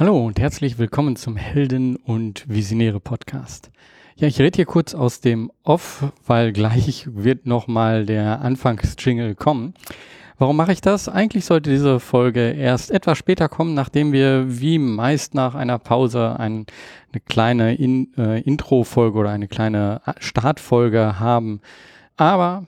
Hallo und herzlich willkommen zum Helden und Visionäre Podcast. Ja, ich rede hier kurz aus dem Off, weil gleich wird nochmal der Anfangsjingle kommen. Warum mache ich das? Eigentlich sollte diese Folge erst etwas später kommen, nachdem wir wie meist nach einer Pause ein, eine kleine In, äh, Intro-Folge oder eine kleine Startfolge haben. Aber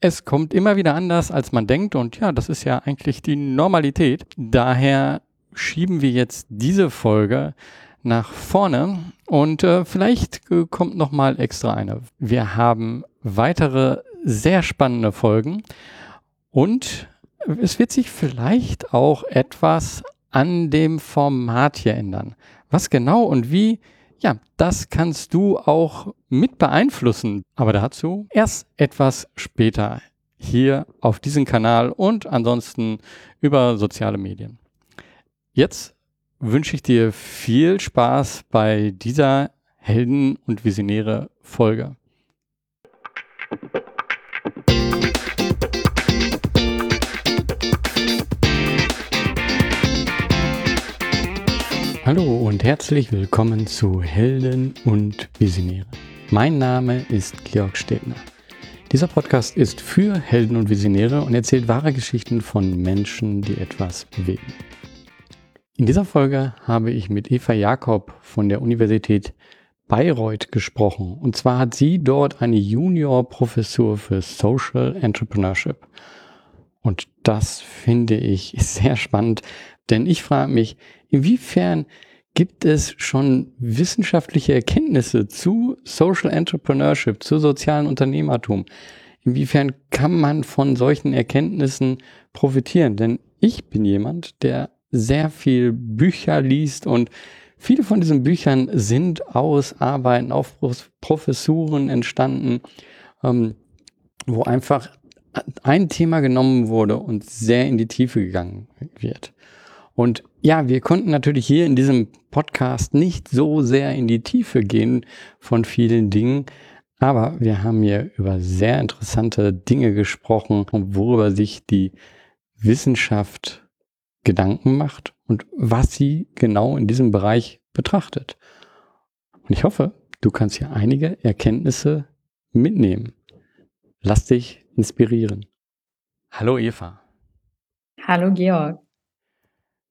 es kommt immer wieder anders, als man denkt und ja, das ist ja eigentlich die Normalität. Daher schieben wir jetzt diese Folge nach vorne und äh, vielleicht äh, kommt noch mal extra eine. Wir haben weitere sehr spannende Folgen und es wird sich vielleicht auch etwas an dem Format hier ändern. Was genau und wie, ja, das kannst du auch mit beeinflussen. Aber dazu erst etwas später hier auf diesem Kanal und ansonsten über soziale Medien. Jetzt wünsche ich dir viel Spaß bei dieser Helden- und Visionäre Folge. Hallo und herzlich willkommen zu Helden und Visionäre. Mein Name ist Georg Stedner. Dieser Podcast ist für Helden und Visionäre und erzählt wahre Geschichten von Menschen, die etwas bewegen. In dieser Folge habe ich mit Eva Jakob von der Universität Bayreuth gesprochen. Und zwar hat sie dort eine Junior-Professur für Social Entrepreneurship. Und das finde ich sehr spannend, denn ich frage mich, inwiefern gibt es schon wissenschaftliche Erkenntnisse zu Social Entrepreneurship, zu sozialen Unternehmertum? Inwiefern kann man von solchen Erkenntnissen profitieren? Denn ich bin jemand, der sehr viel Bücher liest und viele von diesen Büchern sind aus Arbeiten auf Professuren entstanden, ähm, wo einfach ein Thema genommen wurde und sehr in die Tiefe gegangen wird. Und ja, wir konnten natürlich hier in diesem Podcast nicht so sehr in die Tiefe gehen von vielen Dingen, aber wir haben hier über sehr interessante Dinge gesprochen worüber sich die Wissenschaft Gedanken macht und was sie genau in diesem Bereich betrachtet. Und ich hoffe, du kannst hier einige Erkenntnisse mitnehmen. Lass dich inspirieren. Hallo Eva. Hallo Georg.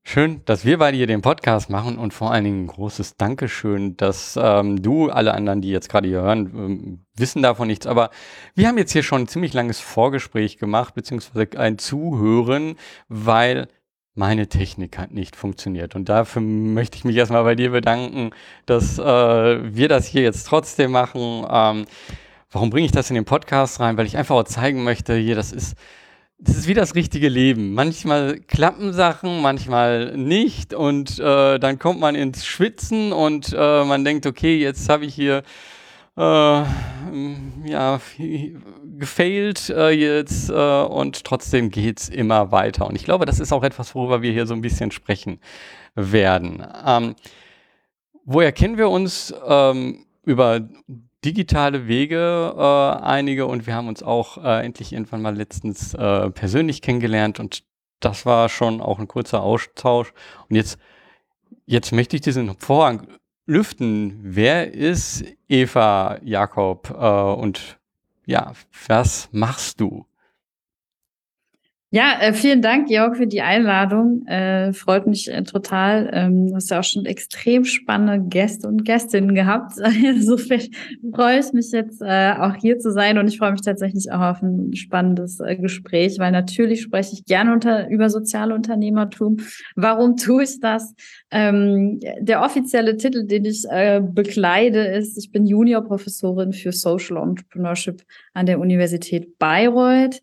Schön, dass wir beide hier den Podcast machen und vor allen Dingen ein großes Dankeschön, dass ähm, du, alle anderen, die jetzt gerade hier hören, ähm, wissen davon nichts. Aber wir haben jetzt hier schon ein ziemlich langes Vorgespräch gemacht, beziehungsweise ein Zuhören, weil meine Technik hat nicht funktioniert. Und dafür möchte ich mich erstmal bei dir bedanken, dass äh, wir das hier jetzt trotzdem machen. Ähm, warum bringe ich das in den Podcast rein? Weil ich einfach auch zeigen möchte, hier, das ist das ist wie das richtige Leben. Manchmal klappen Sachen, manchmal nicht und äh, dann kommt man ins Schwitzen und äh, man denkt, okay, jetzt habe ich hier äh, ja gefailt äh, jetzt äh, und trotzdem geht's immer weiter. Und ich glaube, das ist auch etwas, worüber wir hier so ein bisschen sprechen werden. Ähm, woher kennen wir uns? Ähm, über digitale Wege äh, einige und wir haben uns auch äh, endlich irgendwann mal letztens äh, persönlich kennengelernt und das war schon auch ein kurzer Austausch. Und jetzt, jetzt möchte ich diesen Vorhang lüften. Wer ist Eva Jakob äh, und ja, was machst du? Ja, äh, vielen Dank, Georg, für die Einladung. Äh, freut mich äh, total. Ähm, du hast ja auch schon extrem spannende Gäste und Gästinnen gehabt. Insofern freue ich mich jetzt äh, auch hier zu sein und ich freue mich tatsächlich auch auf ein spannendes äh, Gespräch, weil natürlich spreche ich gerne unter, über soziale Unternehmertum. Warum tue ich das? Ähm, der offizielle Titel, den ich äh, bekleide, ist, ich bin Juniorprofessorin für Social Entrepreneurship an der Universität Bayreuth.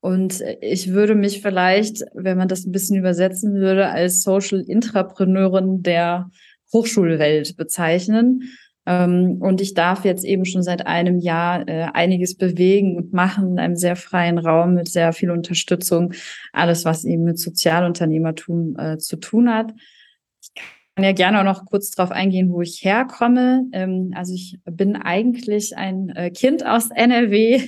Und ich würde mich vielleicht, wenn man das ein bisschen übersetzen würde, als Social Intrapreneurin der Hochschulwelt bezeichnen. Ähm, und ich darf jetzt eben schon seit einem Jahr äh, einiges bewegen und machen in einem sehr freien Raum mit sehr viel Unterstützung. Alles, was eben mit Sozialunternehmertum äh, zu tun hat. Ich kann ja gerne auch noch kurz darauf eingehen, wo ich herkomme. Ähm, also ich bin eigentlich ein äh, Kind aus NRW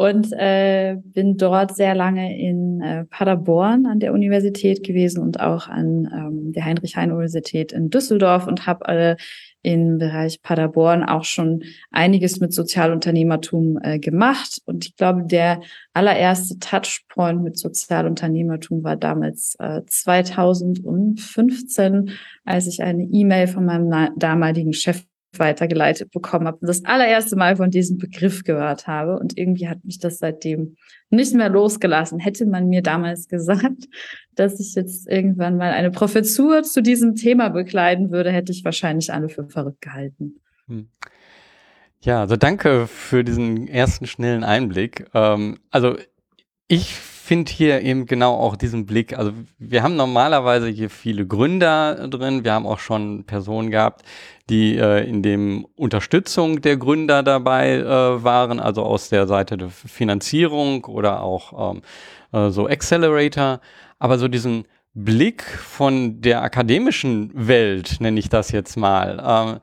und äh, bin dort sehr lange in äh, Paderborn an der Universität gewesen und auch an ähm, der Heinrich-Heine-Universität in Düsseldorf und habe äh, im Bereich Paderborn auch schon einiges mit Sozialunternehmertum äh, gemacht. Und ich glaube, der allererste Touchpoint mit Sozialunternehmertum war damals äh, 2015, als ich eine E-Mail von meinem damaligen Chef weitergeleitet bekommen habe und das allererste Mal von diesem Begriff gehört habe. Und irgendwie hat mich das seitdem nicht mehr losgelassen. Hätte man mir damals gesagt, dass ich jetzt irgendwann mal eine Professur zu diesem Thema bekleiden würde, hätte ich wahrscheinlich alle für verrückt gehalten. Hm. Ja, also danke für diesen ersten schnellen Einblick. Ähm, also ich finde hier eben genau auch diesen Blick. Also wir haben normalerweise hier viele Gründer drin. Wir haben auch schon Personen gehabt, die äh, in dem Unterstützung der Gründer dabei äh, waren, also aus der Seite der Finanzierung oder auch ähm, äh, so Accelerator. Aber so diesen Blick von der akademischen Welt, nenne ich das jetzt mal, ähm,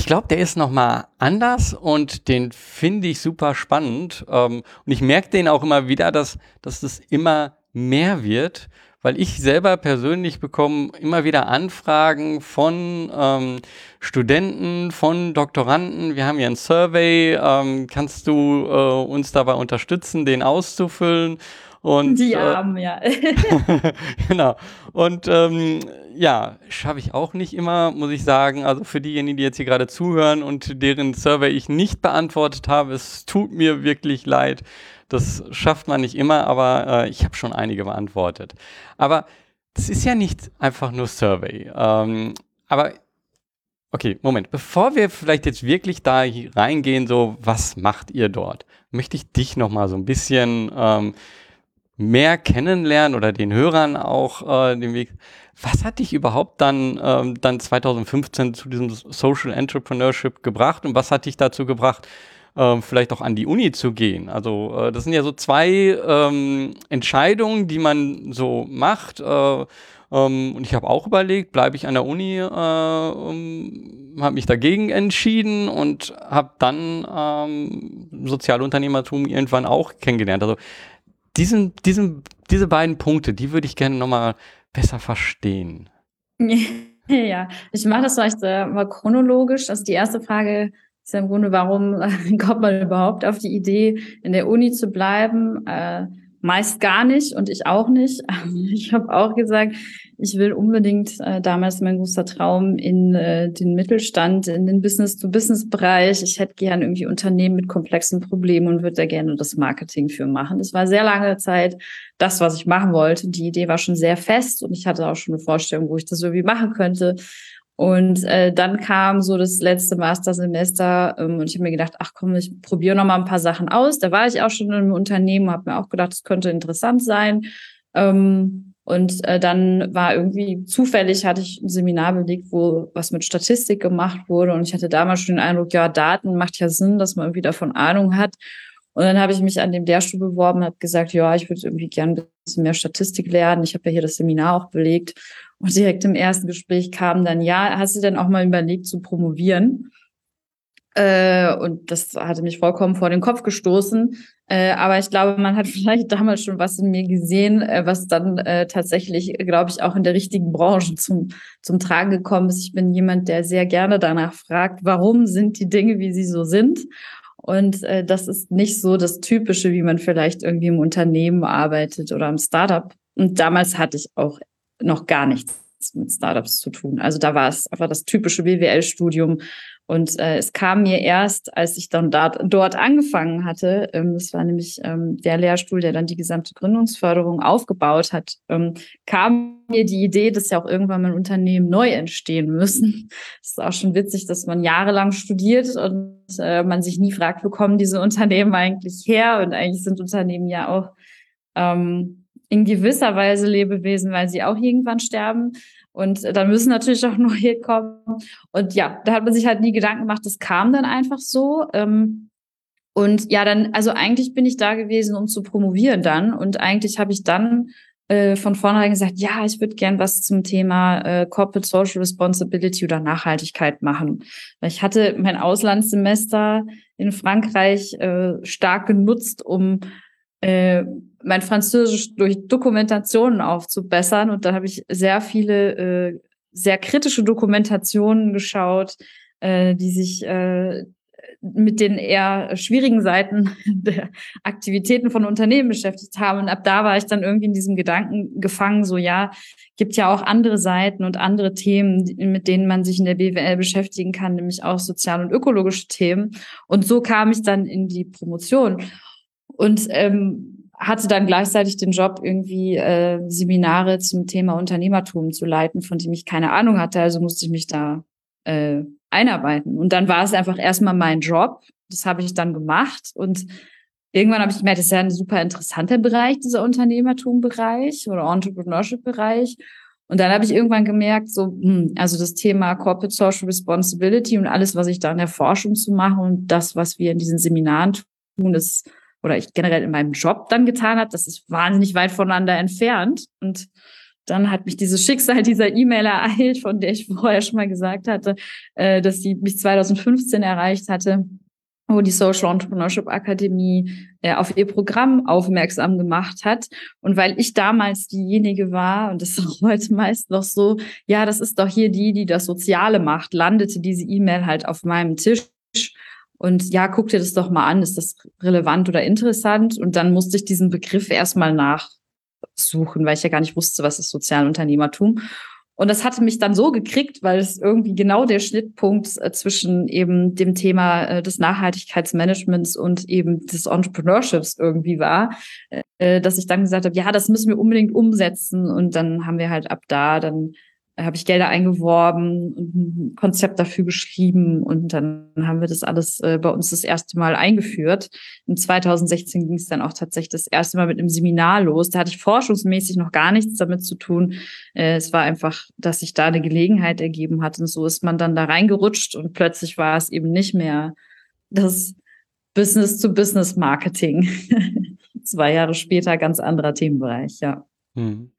ich glaube, der ist nochmal anders und den finde ich super spannend. Ähm, und ich merke den auch immer wieder, dass, dass das immer mehr wird, weil ich selber persönlich bekomme immer wieder Anfragen von ähm, Studenten, von Doktoranden. Wir haben hier ein Survey. Ähm, kannst du äh, uns dabei unterstützen, den auszufüllen? Und, die äh, Armen, äh, ja. genau. Und ähm, ja, schaffe ich auch nicht immer, muss ich sagen. Also für diejenigen, die jetzt hier gerade zuhören und deren Survey ich nicht beantwortet habe, es tut mir wirklich leid. Das schafft man nicht immer, aber äh, ich habe schon einige beantwortet. Aber das ist ja nicht einfach nur Survey. Ähm, aber okay, Moment. Bevor wir vielleicht jetzt wirklich da reingehen, so was macht ihr dort, möchte ich dich noch mal so ein bisschen ähm, mehr kennenlernen oder den Hörern auch äh, den Weg. Was hat dich überhaupt dann, ähm, dann 2015 zu diesem Social Entrepreneurship gebracht und was hat dich dazu gebracht, äh, vielleicht auch an die Uni zu gehen? Also äh, das sind ja so zwei ähm, Entscheidungen, die man so macht. Äh, ähm, und ich habe auch überlegt, bleibe ich an der Uni, äh, um, habe mich dagegen entschieden und habe dann ähm, Sozialunternehmertum irgendwann auch kennengelernt. Also diesen, diesen, diese beiden Punkte, die würde ich gerne nochmal besser verstehen. Ja, ich mache das vielleicht äh, mal chronologisch. Also die erste Frage ist ja im Grunde, warum kommt man überhaupt auf die Idee, in der Uni zu bleiben? Äh, meist gar nicht und ich auch nicht. Ich habe auch gesagt, ich will unbedingt äh, damals mein großer Traum in äh, den Mittelstand, in den Business-to-Business-Bereich. Ich hätte gern irgendwie Unternehmen mit komplexen Problemen und würde da gerne das Marketing für machen. Das war sehr lange Zeit das, was ich machen wollte. Die Idee war schon sehr fest und ich hatte auch schon eine Vorstellung, wo ich das irgendwie machen könnte. Und äh, dann kam so das letzte Mastersemester ähm, und ich habe mir gedacht, ach komm, ich probiere noch mal ein paar Sachen aus. Da war ich auch schon in einem Unternehmen, habe mir auch gedacht, es könnte interessant sein. Ähm, und äh, dann war irgendwie zufällig, hatte ich ein Seminar belegt, wo was mit Statistik gemacht wurde. Und ich hatte damals schon den Eindruck, ja, Daten macht ja Sinn, dass man irgendwie davon Ahnung hat. Und dann habe ich mich an dem Lehrstuhl beworben, habe gesagt, ja, ich würde irgendwie gerne ein bisschen mehr Statistik lernen. Ich habe ja hier das Seminar auch belegt. Und direkt im ersten Gespräch kam dann, ja, hast du denn auch mal überlegt zu promovieren? Äh, und das hatte mich vollkommen vor den Kopf gestoßen. Äh, aber ich glaube, man hat vielleicht damals schon was in mir gesehen, äh, was dann äh, tatsächlich, glaube ich, auch in der richtigen Branche zum, zum Tragen gekommen ist. Ich bin jemand, der sehr gerne danach fragt, warum sind die Dinge, wie sie so sind? Und äh, das ist nicht so das Typische, wie man vielleicht irgendwie im Unternehmen arbeitet oder im Startup. Und damals hatte ich auch noch gar nichts mit Startups zu tun. Also da war es einfach das typische BWL-Studium. Und äh, es kam mir erst, als ich dann da, dort angefangen hatte, ähm, das war nämlich ähm, der Lehrstuhl, der dann die gesamte Gründungsförderung aufgebaut hat, ähm, kam mir die Idee, dass ja auch irgendwann mal Unternehmen neu entstehen müssen. Es ist auch schon witzig, dass man jahrelang studiert und äh, man sich nie fragt, wo kommen diese Unternehmen eigentlich her? Und eigentlich sind Unternehmen ja auch ähm, in gewisser Weise Lebewesen, weil sie auch irgendwann sterben. Und dann müssen natürlich auch neue kommen. Und ja, da hat man sich halt nie Gedanken gemacht, das kam dann einfach so. Ähm, und ja, dann, also eigentlich bin ich da gewesen, um zu promovieren dann. Und eigentlich habe ich dann äh, von vornherein gesagt, ja, ich würde gern was zum Thema äh, Corporate Social Responsibility oder Nachhaltigkeit machen. Ich hatte mein Auslandssemester in Frankreich äh, stark genutzt, um äh, mein Französisch durch Dokumentationen aufzubessern. Und da habe ich sehr viele äh, sehr kritische Dokumentationen geschaut, äh, die sich äh, mit den eher schwierigen Seiten der Aktivitäten von Unternehmen beschäftigt haben. Und ab da war ich dann irgendwie in diesem Gedanken gefangen, so ja, gibt ja auch andere Seiten und andere Themen, mit denen man sich in der BWL beschäftigen kann, nämlich auch sozial- und ökologische Themen. Und so kam ich dann in die Promotion. Und ähm, hatte dann gleichzeitig den Job, irgendwie äh, Seminare zum Thema Unternehmertum zu leiten, von dem ich keine Ahnung hatte. Also musste ich mich da äh, einarbeiten. Und dann war es einfach erstmal mein Job. Das habe ich dann gemacht. Und irgendwann habe ich gemerkt, das ist ja ein super interessanter Bereich, dieser Unternehmertum-Bereich oder Entrepreneurship-Bereich. Und dann habe ich irgendwann gemerkt, so, hm, also das Thema Corporate Social Responsibility und alles, was ich da in der Forschung zu machen und das, was wir in diesen Seminaren tun, ist, oder ich generell in meinem Job dann getan habe, das ist wahnsinnig weit voneinander entfernt. Und dann hat mich dieses Schicksal dieser E-Mail ereilt, von der ich vorher schon mal gesagt hatte, äh, dass sie mich 2015 erreicht hatte, wo die Social Entrepreneurship Akademie äh, auf ihr Programm aufmerksam gemacht hat. Und weil ich damals diejenige war, und das ist auch heute meist noch so, ja, das ist doch hier die, die das Soziale macht, landete diese E-Mail halt auf meinem Tisch. Und ja, guck dir das doch mal an, ist das relevant oder interessant? Und dann musste ich diesen Begriff erstmal nach suchen, weil ich ja gar nicht wusste, was ist Sozialunternehmertum. Und das hatte mich dann so gekriegt, weil es irgendwie genau der Schnittpunkt äh, zwischen eben dem Thema äh, des Nachhaltigkeitsmanagements und eben des Entrepreneurships irgendwie war, äh, dass ich dann gesagt habe, ja, das müssen wir unbedingt umsetzen. Und dann haben wir halt ab da dann habe ich Gelder eingeworben und ein Konzept dafür geschrieben und dann haben wir das alles äh, bei uns das erste Mal eingeführt. In 2016 ging es dann auch tatsächlich das erste Mal mit einem Seminar los. Da hatte ich forschungsmäßig noch gar nichts damit zu tun. Äh, es war einfach, dass sich da eine Gelegenheit ergeben hat und so ist man dann da reingerutscht und plötzlich war es eben nicht mehr das Business-to-Business-Marketing. Zwei Jahre später ganz anderer Themenbereich, ja. Hm.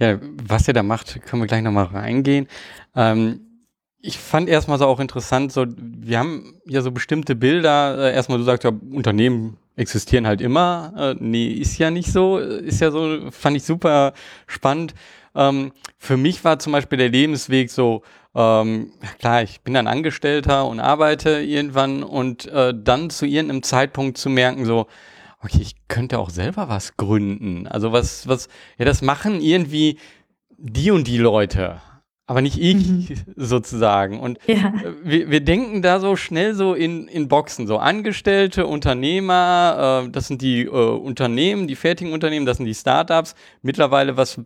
Ja, was ihr da macht, können wir gleich nochmal reingehen. Ähm, ich fand erstmal so auch interessant, so, wir haben ja so bestimmte Bilder. Äh, erstmal, du sagst ja, Unternehmen existieren halt immer. Äh, nee, ist ja nicht so. Ist ja so, fand ich super spannend. Ähm, für mich war zum Beispiel der Lebensweg so, ähm, klar, ich bin dann Angestellter und arbeite irgendwann und äh, dann zu irgendeinem Zeitpunkt zu merken, so, okay, ich könnte auch selber was gründen. Also was, was, ja, das machen irgendwie die und die Leute, aber nicht ich mhm. sozusagen. Und ja. wir, wir denken da so schnell so in, in Boxen, so Angestellte, Unternehmer, äh, das sind die äh, Unternehmen, die fertigen Unternehmen, das sind die Startups. Mittlerweile, was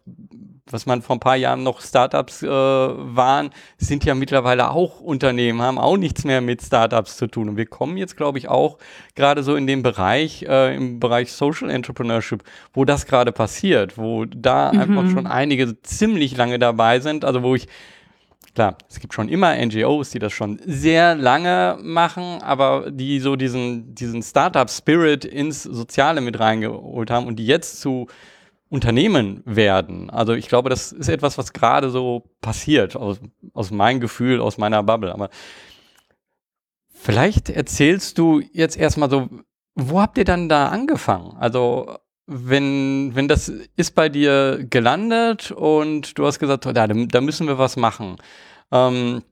was man vor ein paar Jahren noch Startups äh, waren, sind ja mittlerweile auch Unternehmen, haben auch nichts mehr mit Startups zu tun. Und wir kommen jetzt, glaube ich, auch gerade so in den Bereich, äh, im Bereich Social Entrepreneurship, wo das gerade passiert, wo da mhm. einfach schon einige ziemlich lange dabei sind, also wo ich Klar, es gibt schon immer NGOs, die das schon sehr lange machen, aber die so diesen, diesen Startup-Spirit ins Soziale mit reingeholt haben und die jetzt zu Unternehmen werden. Also ich glaube, das ist etwas, was gerade so passiert, aus, aus meinem Gefühl, aus meiner Bubble. Aber vielleicht erzählst du jetzt erstmal so, wo habt ihr dann da angefangen? Also wenn, wenn das ist bei dir gelandet und du hast gesagt, da, da müssen wir was machen. Ähm,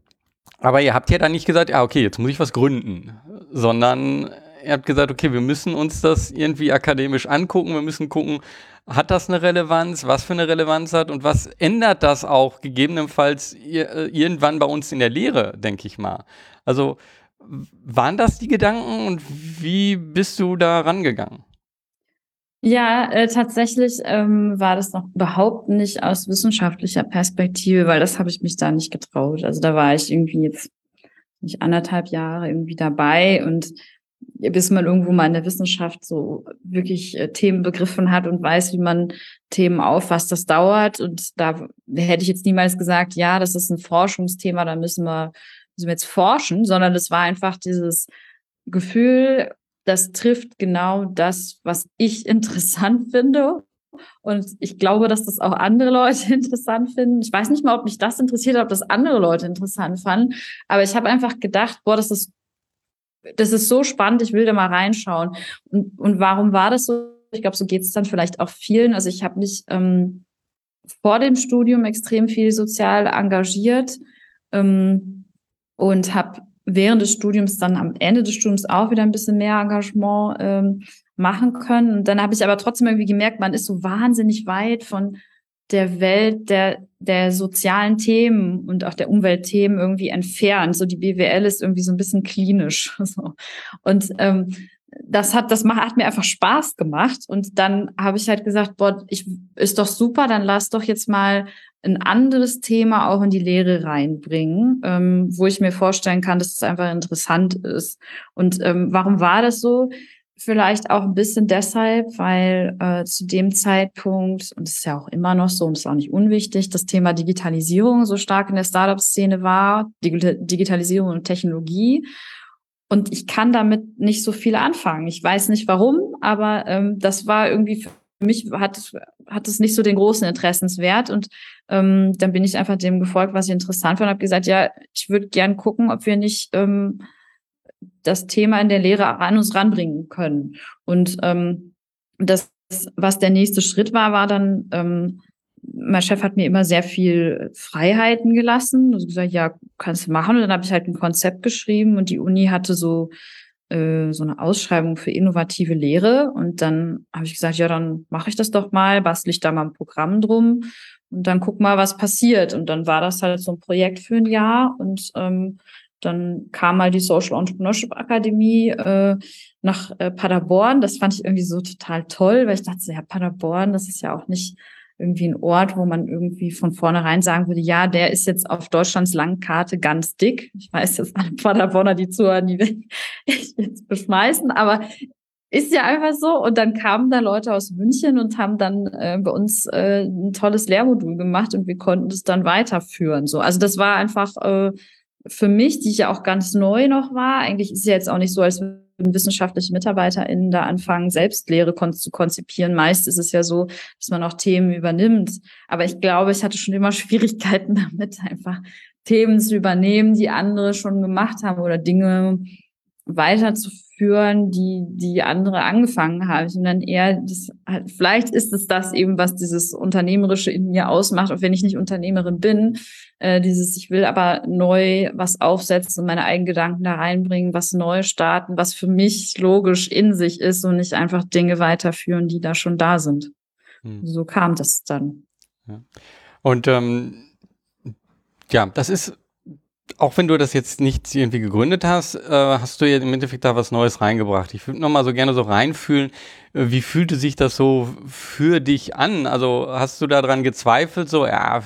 aber ihr habt ja dann nicht gesagt, ja, okay, jetzt muss ich was gründen, sondern ihr habt gesagt, okay, wir müssen uns das irgendwie akademisch angucken, wir müssen gucken, hat das eine Relevanz? Was für eine Relevanz hat? Und was ändert das auch gegebenenfalls äh, irgendwann bei uns in der Lehre, denke ich mal? Also waren das die Gedanken und wie bist du da rangegangen? Ja, äh, tatsächlich ähm, war das noch überhaupt nicht aus wissenschaftlicher Perspektive, weil das habe ich mich da nicht getraut. Also da war ich irgendwie jetzt nicht anderthalb Jahre irgendwie dabei und bis man irgendwo mal in der Wissenschaft so wirklich äh, Themen begriffen hat und weiß, wie man Themen auffasst, das dauert. Und da hätte ich jetzt niemals gesagt, ja, das ist ein Forschungsthema, da müssen wir, müssen wir jetzt forschen, sondern es war einfach dieses Gefühl, das trifft genau das, was ich interessant finde Und ich glaube, dass das auch andere Leute interessant finden. Ich weiß nicht mal, ob mich das interessiert, ob das andere Leute interessant fanden. Aber ich habe einfach gedacht, boah, das ist, das ist so spannend, ich will da mal reinschauen. Und, und warum war das so? Ich glaube, so geht es dann vielleicht auch vielen. Also ich habe mich ähm, vor dem Studium extrem viel sozial engagiert ähm, und habe während des Studiums dann am Ende des Studiums auch wieder ein bisschen mehr Engagement ähm, machen können. Und dann habe ich aber trotzdem irgendwie gemerkt, man ist so wahnsinnig weit von der Welt der, der sozialen Themen und auch der Umweltthemen irgendwie entfernt. So die BWL ist irgendwie so ein bisschen klinisch. So. Und ähm, das hat, das hat mir einfach Spaß gemacht. Und dann habe ich halt gesagt, boah, ich, ist doch super, dann lass doch jetzt mal ein anderes Thema auch in die Lehre reinbringen, ähm, wo ich mir vorstellen kann, dass es einfach interessant ist. Und ähm, warum war das so? Vielleicht auch ein bisschen deshalb, weil äh, zu dem Zeitpunkt, und das ist ja auch immer noch so und ist auch nicht unwichtig, das Thema Digitalisierung so stark in der Startup-Szene war, Dig Digitalisierung und Technologie. Und ich kann damit nicht so viel anfangen. Ich weiß nicht warum, aber ähm, das war irgendwie für mich hat, hat es nicht so den großen Interessenswert. Und ähm, dann bin ich einfach dem gefolgt, was ich interessant fand, habe gesagt, ja, ich würde gern gucken, ob wir nicht ähm, das Thema in der Lehre an uns ranbringen können. Und ähm, das, was der nächste Schritt war, war dann, ähm, mein Chef hat mir immer sehr viel Freiheiten gelassen. Also gesagt, ja, kannst du machen. Und dann habe ich halt ein Konzept geschrieben und die Uni hatte so äh, so eine Ausschreibung für innovative Lehre. Und dann habe ich gesagt, ja, dann mache ich das doch mal, bastle ich da mal ein Programm drum und dann guck mal, was passiert. Und dann war das halt so ein Projekt für ein Jahr und ähm, dann kam mal die Social Entrepreneurship Akademie äh, nach äh, Paderborn. Das fand ich irgendwie so total toll, weil ich dachte, ja, Paderborn, das ist ja auch nicht irgendwie ein Ort, wo man irgendwie von vornherein sagen würde, ja, der ist jetzt auf Deutschlands Langkarte ganz dick. Ich weiß jetzt alle Paderborner, die zuhören, die will ich jetzt beschmeißen, aber ist ja einfach so. Und dann kamen da Leute aus München und haben dann äh, bei uns äh, ein tolles Lehrmodul gemacht und wir konnten das dann weiterführen. So, also das war einfach äh, für mich, die ich ja auch ganz neu noch war. Eigentlich ist es ja jetzt auch nicht so, als wissenschaftliche MitarbeiterInnen da anfangen, Selbstlehre kon zu konzipieren. Meist ist es ja so, dass man auch Themen übernimmt. Aber ich glaube, ich hatte schon immer Schwierigkeiten damit, einfach Themen zu übernehmen, die andere schon gemacht haben oder Dinge weiterzuführen, die die andere angefangen haben. Und dann eher, das, vielleicht ist es das eben, was dieses Unternehmerische in mir ausmacht, auch wenn ich nicht Unternehmerin bin, äh, dieses, ich will aber neu was aufsetzen, meine eigenen Gedanken da reinbringen, was neu starten, was für mich logisch in sich ist und nicht einfach Dinge weiterführen, die da schon da sind. Hm. So kam das dann. Ja. Und ähm, ja, das ist auch wenn du das jetzt nicht irgendwie gegründet hast, äh, hast du ja im Endeffekt da was Neues reingebracht. Ich würde nochmal so gerne so reinfühlen, äh, wie fühlte sich das so für dich an? Also hast du daran gezweifelt, so, ja,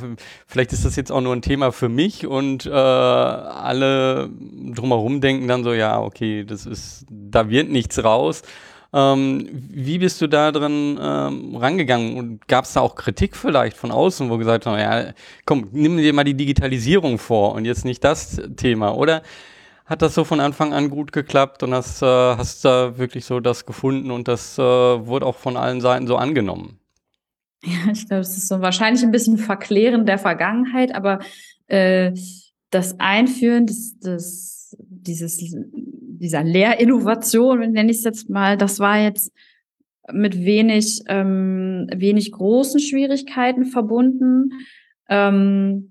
vielleicht ist das jetzt auch nur ein Thema für mich und äh, alle drumherum denken dann so, ja, okay, das ist, da wird nichts raus. Ähm, wie bist du da drin ähm, rangegangen? Und gab es da auch Kritik vielleicht von außen, wo gesagt haben, ja, komm, nimm dir mal die Digitalisierung vor und jetzt nicht das Thema, oder? Hat das so von Anfang an gut geklappt und hast, äh, hast da wirklich so das gefunden und das äh, wurde auch von allen Seiten so angenommen? Ja, ich glaube, es ist so wahrscheinlich ein bisschen Verklären der Vergangenheit, aber äh, das Einführen des, des, dieses dieser Lehrinnovation, nenne ich es jetzt mal, das war jetzt mit wenig, ähm, wenig großen Schwierigkeiten verbunden. Ähm,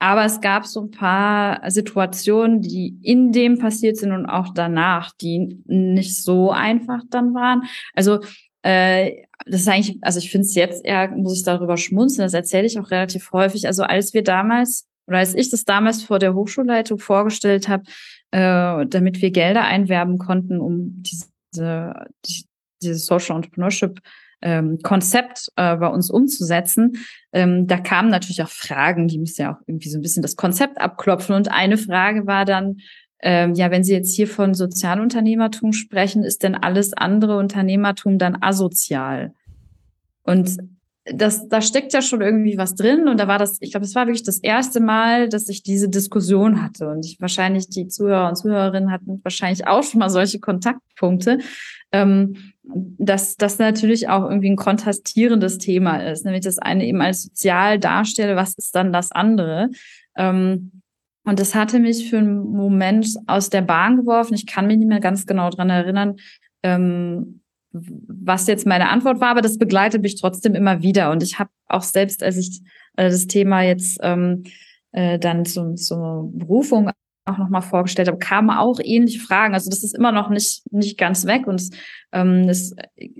aber es gab so ein paar Situationen, die in dem passiert sind und auch danach, die nicht so einfach dann waren. Also äh, das ist eigentlich, also ich finde es jetzt eher, muss ich darüber schmunzeln, das erzähle ich auch relativ häufig. Also als wir damals, oder als ich das damals vor der Hochschulleitung vorgestellt habe, äh, damit wir Gelder einwerben konnten, um diese, die, dieses Social Entrepreneurship ähm, Konzept äh, bei uns umzusetzen. Ähm, da kamen natürlich auch Fragen, die müssen ja auch irgendwie so ein bisschen das Konzept abklopfen. Und eine Frage war dann, ähm, ja, wenn Sie jetzt hier von Sozialunternehmertum sprechen, ist denn alles andere Unternehmertum dann asozial? Und das, da steckt ja schon irgendwie was drin. Und da war das, ich glaube, es war wirklich das erste Mal, dass ich diese Diskussion hatte. Und ich wahrscheinlich, die Zuhörer und Zuhörerinnen hatten wahrscheinlich auch schon mal solche Kontaktpunkte. Ähm, dass das natürlich auch irgendwie ein kontrastierendes Thema ist. Nämlich das eine eben als sozial darstelle, was ist dann das andere? Ähm, und das hatte mich für einen Moment aus der Bahn geworfen. Ich kann mich nicht mehr ganz genau dran erinnern, ähm, was jetzt meine Antwort war, aber das begleitet mich trotzdem immer wieder. Und ich habe auch selbst, als ich äh, das Thema jetzt ähm, äh, dann zum, zur Berufung auch nochmal vorgestellt habe, kamen auch ähnliche Fragen. Also das ist immer noch nicht, nicht ganz weg. Und ähm, das,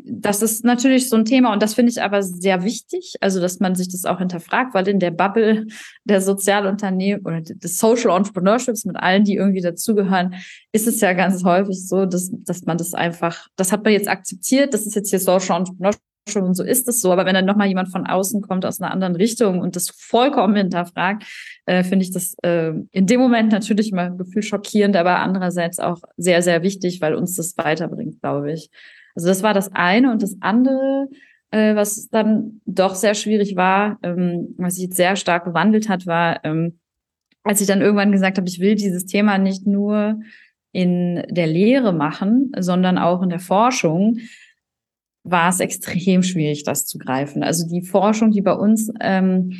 das ist natürlich so ein Thema und das finde ich aber sehr wichtig, also dass man sich das auch hinterfragt, weil in der Bubble der Sozialunternehmen oder des Social Entrepreneurships mit allen, die irgendwie dazugehören, ist es ja ganz häufig so, dass, dass man das einfach, das hat man jetzt akzeptiert, das ist jetzt hier Social Entrepreneurship schon und so ist es so. Aber wenn dann nochmal jemand von außen kommt aus einer anderen Richtung und das vollkommen hinterfragt, äh, finde ich das äh, in dem Moment natürlich immer ein Gefühl schockierend, aber andererseits auch sehr, sehr wichtig, weil uns das weiterbringt, glaube ich. Also das war das eine und das andere, äh, was dann doch sehr schwierig war, ähm, was sich jetzt sehr stark gewandelt hat, war, ähm, als ich dann irgendwann gesagt habe, ich will dieses Thema nicht nur in der Lehre machen, sondern auch in der Forschung, war es extrem schwierig, das zu greifen. Also die Forschung, die bei uns ähm,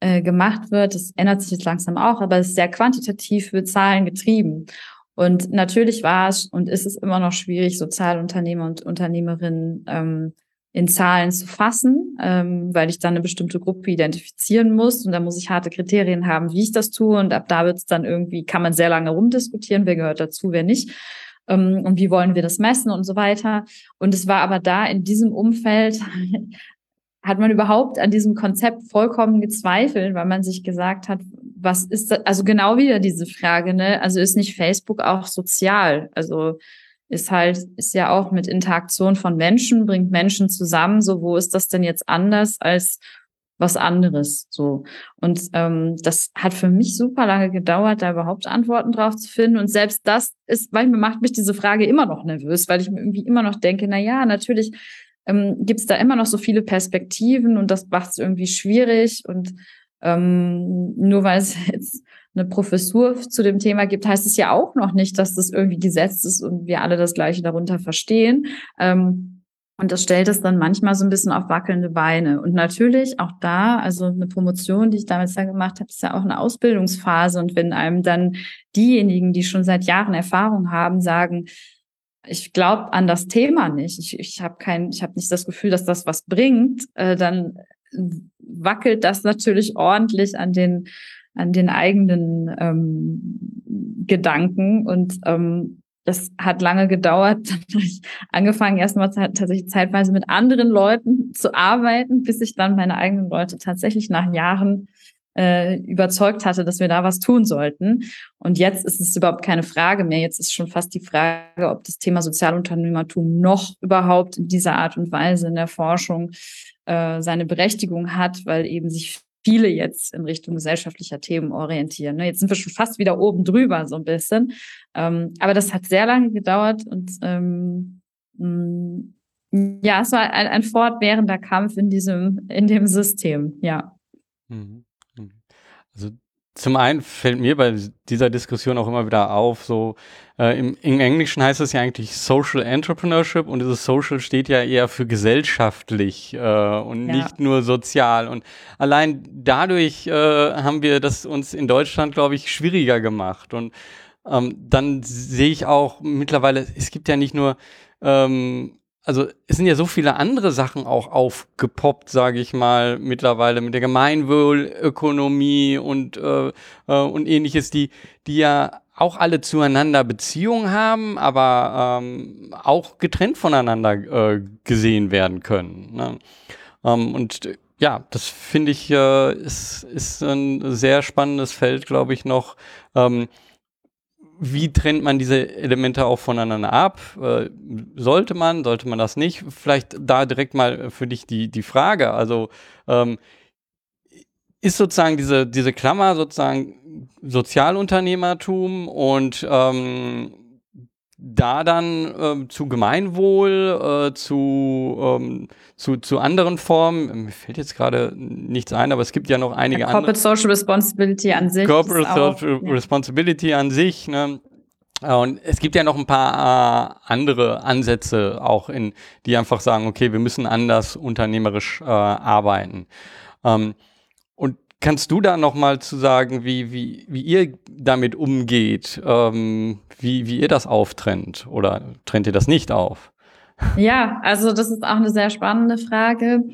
äh, gemacht wird, das ändert sich jetzt langsam auch, aber es ist sehr quantitativ für Zahlen getrieben. Und natürlich war es und ist es immer noch schwierig, Sozialunternehmer und Unternehmerinnen ähm, in Zahlen zu fassen, ähm, weil ich dann eine bestimmte Gruppe identifizieren muss und da muss ich harte Kriterien haben, wie ich das tue und ab da wird es dann irgendwie, kann man sehr lange rumdiskutieren, wer gehört dazu, wer nicht ähm, und wie wollen wir das messen und so weiter. Und es war aber da in diesem Umfeld hat man überhaupt an diesem Konzept vollkommen gezweifelt, weil man sich gesagt hat, was ist das? Also genau wieder diese Frage, ne? Also ist nicht Facebook auch sozial? Also ist halt, ist ja auch mit Interaktion von Menschen, bringt Menschen zusammen. So, wo ist das denn jetzt anders als was anderes so. Und ähm, das hat für mich super lange gedauert, da überhaupt Antworten drauf zu finden. Und selbst das ist, manchmal macht mich diese Frage immer noch nervös, weil ich mir irgendwie immer noch denke, na ja, natürlich ähm, gibt es da immer noch so viele Perspektiven und das macht es irgendwie schwierig. Und ähm, nur weil es jetzt eine Professur zu dem Thema gibt, heißt es ja auch noch nicht, dass das irgendwie gesetzt ist und wir alle das Gleiche darunter verstehen. Ähm, und das stellt es dann manchmal so ein bisschen auf wackelnde Beine. Und natürlich auch da, also eine Promotion, die ich damals da gemacht habe, ist ja auch eine Ausbildungsphase. Und wenn einem dann diejenigen, die schon seit Jahren Erfahrung haben, sagen, ich glaube an das Thema nicht, ich, ich habe kein, ich habe nicht das Gefühl, dass das was bringt, äh, dann wackelt das natürlich ordentlich an den an den eigenen ähm, Gedanken und ähm, das hat lange gedauert. Dann habe ich angefangen, erstmal tatsächlich zeitweise mit anderen Leuten zu arbeiten, bis ich dann meine eigenen Leute tatsächlich nach Jahren äh, überzeugt hatte, dass wir da was tun sollten. Und jetzt ist es überhaupt keine Frage mehr. Jetzt ist schon fast die Frage, ob das Thema Sozialunternehmertum noch überhaupt in dieser Art und Weise in der Forschung äh, seine Berechtigung hat, weil eben sich viele jetzt in Richtung gesellschaftlicher Themen orientieren. Ne? Jetzt sind wir schon fast wieder oben drüber so ein bisschen. Ähm, aber das hat sehr lange gedauert und ähm, mm, ja, es war ein, ein fortwährender Kampf in diesem, in dem System, ja. Mhm. Zum einen fällt mir bei dieser Diskussion auch immer wieder auf, so äh, im, im, Englischen heißt es ja eigentlich Social Entrepreneurship und dieses Social steht ja eher für gesellschaftlich äh, und ja. nicht nur sozial. Und allein dadurch äh, haben wir das uns in Deutschland, glaube ich, schwieriger gemacht. Und ähm, dann sehe ich auch mittlerweile, es gibt ja nicht nur ähm, also es sind ja so viele andere Sachen auch aufgepoppt, sage ich mal, mittlerweile mit der Gemeinwohlökonomie und, äh, äh, und ähnliches, die, die ja auch alle zueinander Beziehungen haben, aber ähm, auch getrennt voneinander äh, gesehen werden können. Ne? Ähm, und ja, das finde ich äh, ist, ist ein sehr spannendes Feld, glaube ich, noch. Ähm, wie trennt man diese Elemente auch voneinander ab? Äh, sollte man, sollte man das nicht? Vielleicht da direkt mal für dich die, die Frage. Also ähm, ist sozusagen diese, diese Klammer sozusagen Sozialunternehmertum und ähm, da dann ähm, zu Gemeinwohl, äh, zu, ähm, zu, zu anderen Formen, mir fällt jetzt gerade nichts ein, aber es gibt ja noch einige andere. Corporate Social Responsibility an sich. Corporate Social auch, Responsibility ja. an sich, ne? Und es gibt ja noch ein paar äh, andere Ansätze auch in, die einfach sagen, okay, wir müssen anders unternehmerisch äh, arbeiten. Ähm, kannst du da noch mal zu sagen, wie, wie, wie ihr damit umgeht, ähm, wie, wie ihr das auftrennt oder trennt ihr das nicht auf? Ja, also das ist auch eine sehr spannende Frage.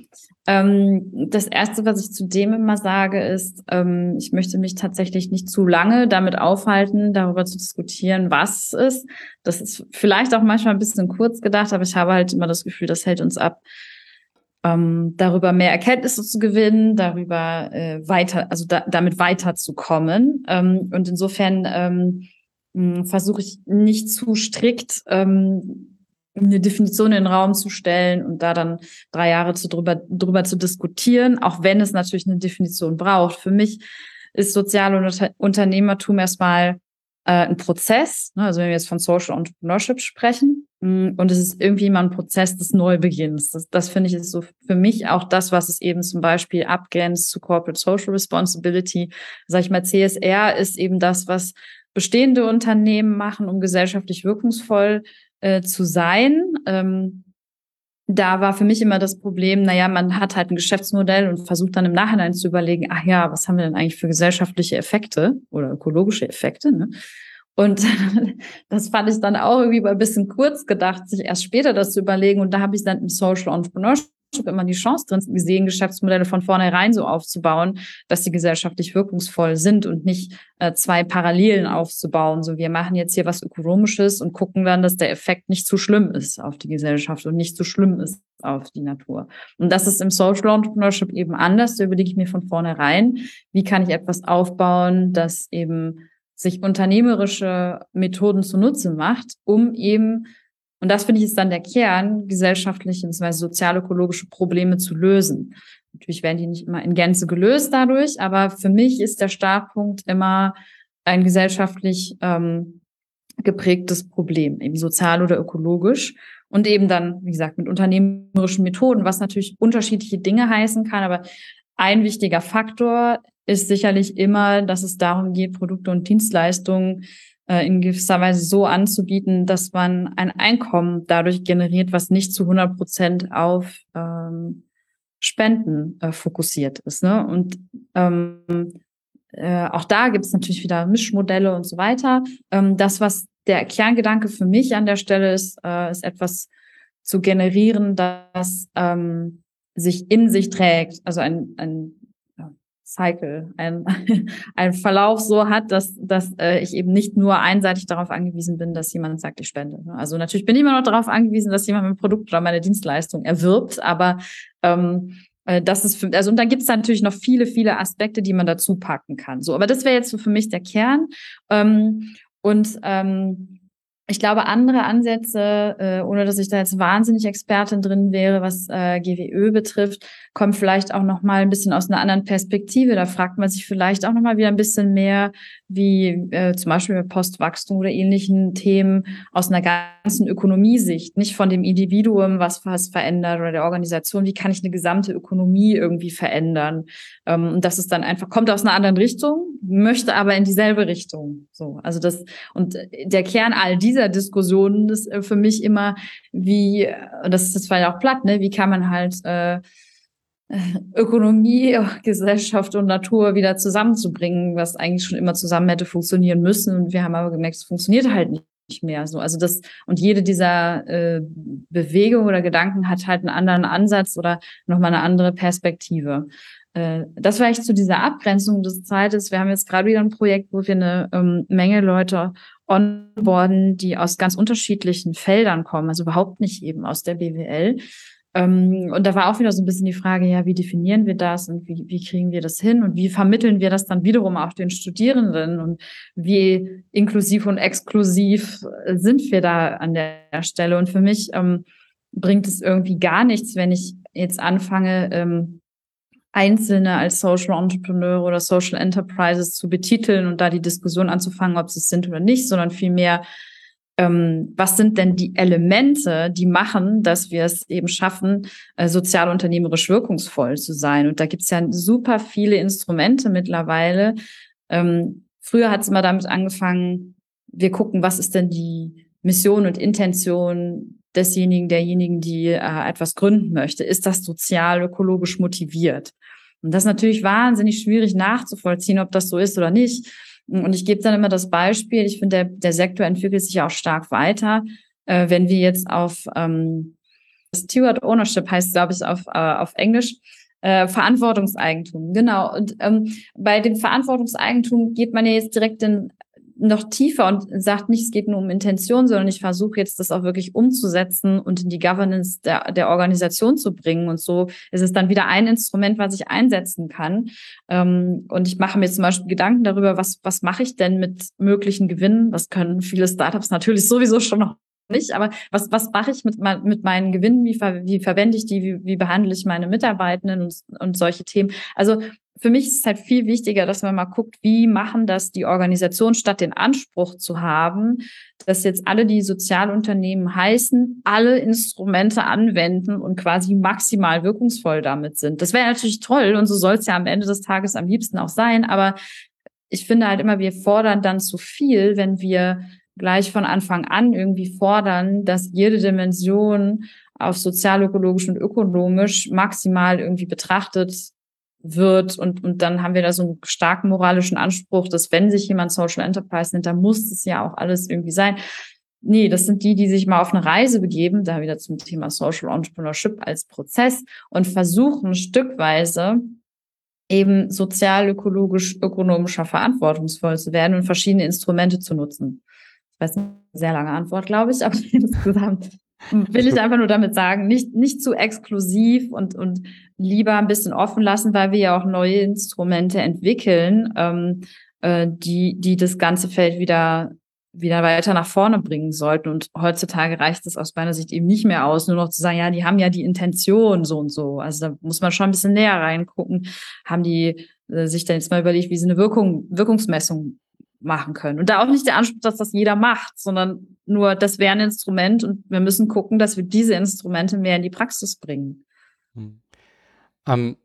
Ähm, das erste, was ich zu dem immer sage, ist, ähm, ich möchte mich tatsächlich nicht zu lange damit aufhalten, darüber zu diskutieren, was es ist. Das ist vielleicht auch manchmal ein bisschen kurz gedacht, aber ich habe halt immer das Gefühl, das hält uns ab, ähm, darüber mehr Erkenntnisse zu gewinnen, darüber äh, weiter, also da, damit weiterzukommen. Ähm, und insofern ähm, versuche ich nicht zu strikt ähm, eine Definition in den Raum zu stellen und da dann drei Jahre zu drüber, drüber zu diskutieren, auch wenn es natürlich eine Definition braucht. Für mich ist Sozial- und Unternehmertum erstmal äh, ein Prozess, ne? also wenn wir jetzt von Social Entrepreneurship sprechen, mm, und es ist irgendwie mal ein Prozess des Neubeginns. Das, das finde ich ist so für mich auch das, was es eben zum Beispiel abgrenzt zu Corporate Social Responsibility. Sag ich mal, CSR ist eben das, was bestehende Unternehmen machen, um gesellschaftlich wirkungsvoll äh, zu sein. Ähm, da war für mich immer das Problem, naja, man hat halt ein Geschäftsmodell und versucht dann im Nachhinein zu überlegen, ach ja, was haben wir denn eigentlich für gesellschaftliche Effekte oder ökologische Effekte? Ne? Und das fand ich dann auch irgendwie ein bisschen kurz gedacht, sich erst später das zu überlegen. Und da habe ich dann im Social Entrepreneurship habe immer die Chance drin gesehen, Geschäftsmodelle von vornherein so aufzubauen, dass sie gesellschaftlich wirkungsvoll sind und nicht äh, zwei Parallelen aufzubauen. So, wir machen jetzt hier was Ökonomisches und gucken dann, dass der Effekt nicht zu schlimm ist auf die Gesellschaft und nicht zu schlimm ist auf die Natur. Und das ist im Social Entrepreneurship eben anders. Da überlege ich mir von vornherein, wie kann ich etwas aufbauen, das eben sich unternehmerische Methoden zunutze macht, um eben und das finde ich ist dann der Kern, gesellschaftliche bzw. sozialökologische Probleme zu lösen. Natürlich werden die nicht immer in Gänze gelöst dadurch, aber für mich ist der Startpunkt immer ein gesellschaftlich ähm, geprägtes Problem, eben sozial oder ökologisch. Und eben dann, wie gesagt, mit unternehmerischen Methoden, was natürlich unterschiedliche Dinge heißen kann. Aber ein wichtiger Faktor ist sicherlich immer, dass es darum geht, Produkte und Dienstleistungen äh, in gewisser Weise so anzubieten, dass man ein Einkommen dadurch generiert, was nicht zu 100 Prozent auf ähm, Spenden äh, fokussiert ist. Ne? Und ähm, äh, auch da gibt es natürlich wieder Mischmodelle und so weiter. Ähm, das, was der Kerngedanke für mich an der Stelle ist, äh, ist etwas zu generieren, das ähm, sich in sich trägt, also ein, ein Cycle, ein, ein Verlauf so hat, dass, dass äh, ich eben nicht nur einseitig darauf angewiesen bin, dass jemand sagt, ich spende. Also natürlich bin ich immer noch darauf angewiesen, dass jemand mein Produkt oder meine Dienstleistung erwirbt, aber ähm, äh, das ist für, also und dann gibt es natürlich noch viele, viele Aspekte, die man dazu packen kann. So, aber das wäre jetzt so für mich der Kern. Ähm, und ähm, ich glaube, andere Ansätze, äh, ohne dass ich da jetzt wahnsinnig Expertin drin wäre, was äh, GWÖ betrifft, kommen vielleicht auch noch mal ein bisschen aus einer anderen Perspektive. Da fragt man sich vielleicht auch noch mal wieder ein bisschen mehr, wie äh, zum Beispiel bei Postwachstum oder ähnlichen Themen aus einer ganzen Ökonomiesicht, nicht von dem Individuum, was was verändert oder der Organisation. Wie kann ich eine gesamte Ökonomie irgendwie verändern? Ähm, und das ist dann einfach kommt aus einer anderen Richtung, möchte aber in dieselbe Richtung. So, also das und der Kern all dieser Diskussionen ist äh, für mich immer, wie das ist war ja auch platt, ne? Wie kann man halt äh, Ökonomie, Gesellschaft und Natur wieder zusammenzubringen, was eigentlich schon immer zusammen hätte funktionieren müssen. Und wir haben aber gemerkt, es funktioniert halt nicht mehr so. Also das, und jede dieser äh, Bewegung oder Gedanken hat halt einen anderen Ansatz oder nochmal eine andere Perspektive. Äh, das war echt zu dieser Abgrenzung des Zeites. Wir haben jetzt gerade wieder ein Projekt, wo wir eine ähm, Menge Leute onboarden, die aus ganz unterschiedlichen Feldern kommen, also überhaupt nicht eben aus der BWL, ähm, und da war auch wieder so ein bisschen die Frage, ja, wie definieren wir das und wie, wie kriegen wir das hin und wie vermitteln wir das dann wiederum auch den Studierenden und wie inklusiv und exklusiv sind wir da an der Stelle? Und für mich ähm, bringt es irgendwie gar nichts, wenn ich jetzt anfange, ähm, Einzelne als Social Entrepreneur oder Social Enterprises zu betiteln und da die Diskussion anzufangen, ob sie es sind oder nicht, sondern vielmehr was sind denn die Elemente, die machen, dass wir es eben schaffen, äh, sozialunternehmerisch wirkungsvoll zu sein. Und da gibt es ja super viele Instrumente mittlerweile. Ähm, früher hat es immer damit angefangen, wir gucken, was ist denn die Mission und Intention desjenigen, derjenigen, die äh, etwas gründen möchte. Ist das sozial, ökologisch motiviert? Und das ist natürlich wahnsinnig schwierig nachzuvollziehen, ob das so ist oder nicht. Und ich gebe dann immer das Beispiel, ich finde, der, der Sektor entwickelt sich auch stark weiter. Äh, wenn wir jetzt auf ähm, Steward Ownership heißt, glaube ich, auf, äh, auf Englisch, äh, Verantwortungseigentum, genau. Und ähm, bei dem Verantwortungseigentum geht man ja jetzt direkt in noch tiefer und sagt nicht, es geht nur um Intention, sondern ich versuche jetzt das auch wirklich umzusetzen und in die Governance der, der Organisation zu bringen. Und so ist es dann wieder ein Instrument, was ich einsetzen kann. Ähm, und ich mache mir zum Beispiel Gedanken darüber, was, was mache ich denn mit möglichen Gewinnen? Das können viele Startups natürlich sowieso schon noch nicht, aber was, was mache ich mit, mit meinen Gewinnen? Wie, ver, wie verwende ich die? Wie, wie behandle ich meine Mitarbeitenden und, und solche Themen? Also für mich ist es halt viel wichtiger, dass man mal guckt, wie machen das die Organisationen, statt den Anspruch zu haben, dass jetzt alle, die Sozialunternehmen heißen, alle Instrumente anwenden und quasi maximal wirkungsvoll damit sind. Das wäre natürlich toll und so soll es ja am Ende des Tages am liebsten auch sein. Aber ich finde halt immer, wir fordern dann zu viel, wenn wir gleich von Anfang an irgendwie fordern, dass jede Dimension auf sozial-ökologisch und ökonomisch maximal irgendwie betrachtet wird. Und, und dann haben wir da so einen starken moralischen Anspruch, dass wenn sich jemand Social Enterprise nennt, dann muss es ja auch alles irgendwie sein. Nee, das sind die, die sich mal auf eine Reise begeben, da wieder zum Thema Social Entrepreneurship als Prozess und versuchen stückweise eben sozial, ökologisch, ökonomischer verantwortungsvoll zu werden und verschiedene Instrumente zu nutzen. Das ist eine sehr lange Antwort, glaube ich, aber insgesamt will ich einfach nur damit sagen, nicht, nicht zu exklusiv und, und lieber ein bisschen offen lassen, weil wir ja auch neue Instrumente entwickeln, ähm, äh, die, die das ganze Feld wieder wieder weiter nach vorne bringen sollten. Und heutzutage reicht es aus meiner Sicht eben nicht mehr aus, nur noch zu sagen, ja, die haben ja die Intention so und so. Also da muss man schon ein bisschen näher reingucken. Haben die äh, sich dann jetzt mal überlegt, wie sie eine Wirkung, Wirkungsmessung machen können. Und da auch nicht der Anspruch, dass das jeder macht, sondern nur, das wäre ein Instrument und wir müssen gucken, dass wir diese Instrumente mehr in die Praxis bringen. Hm. Ähm,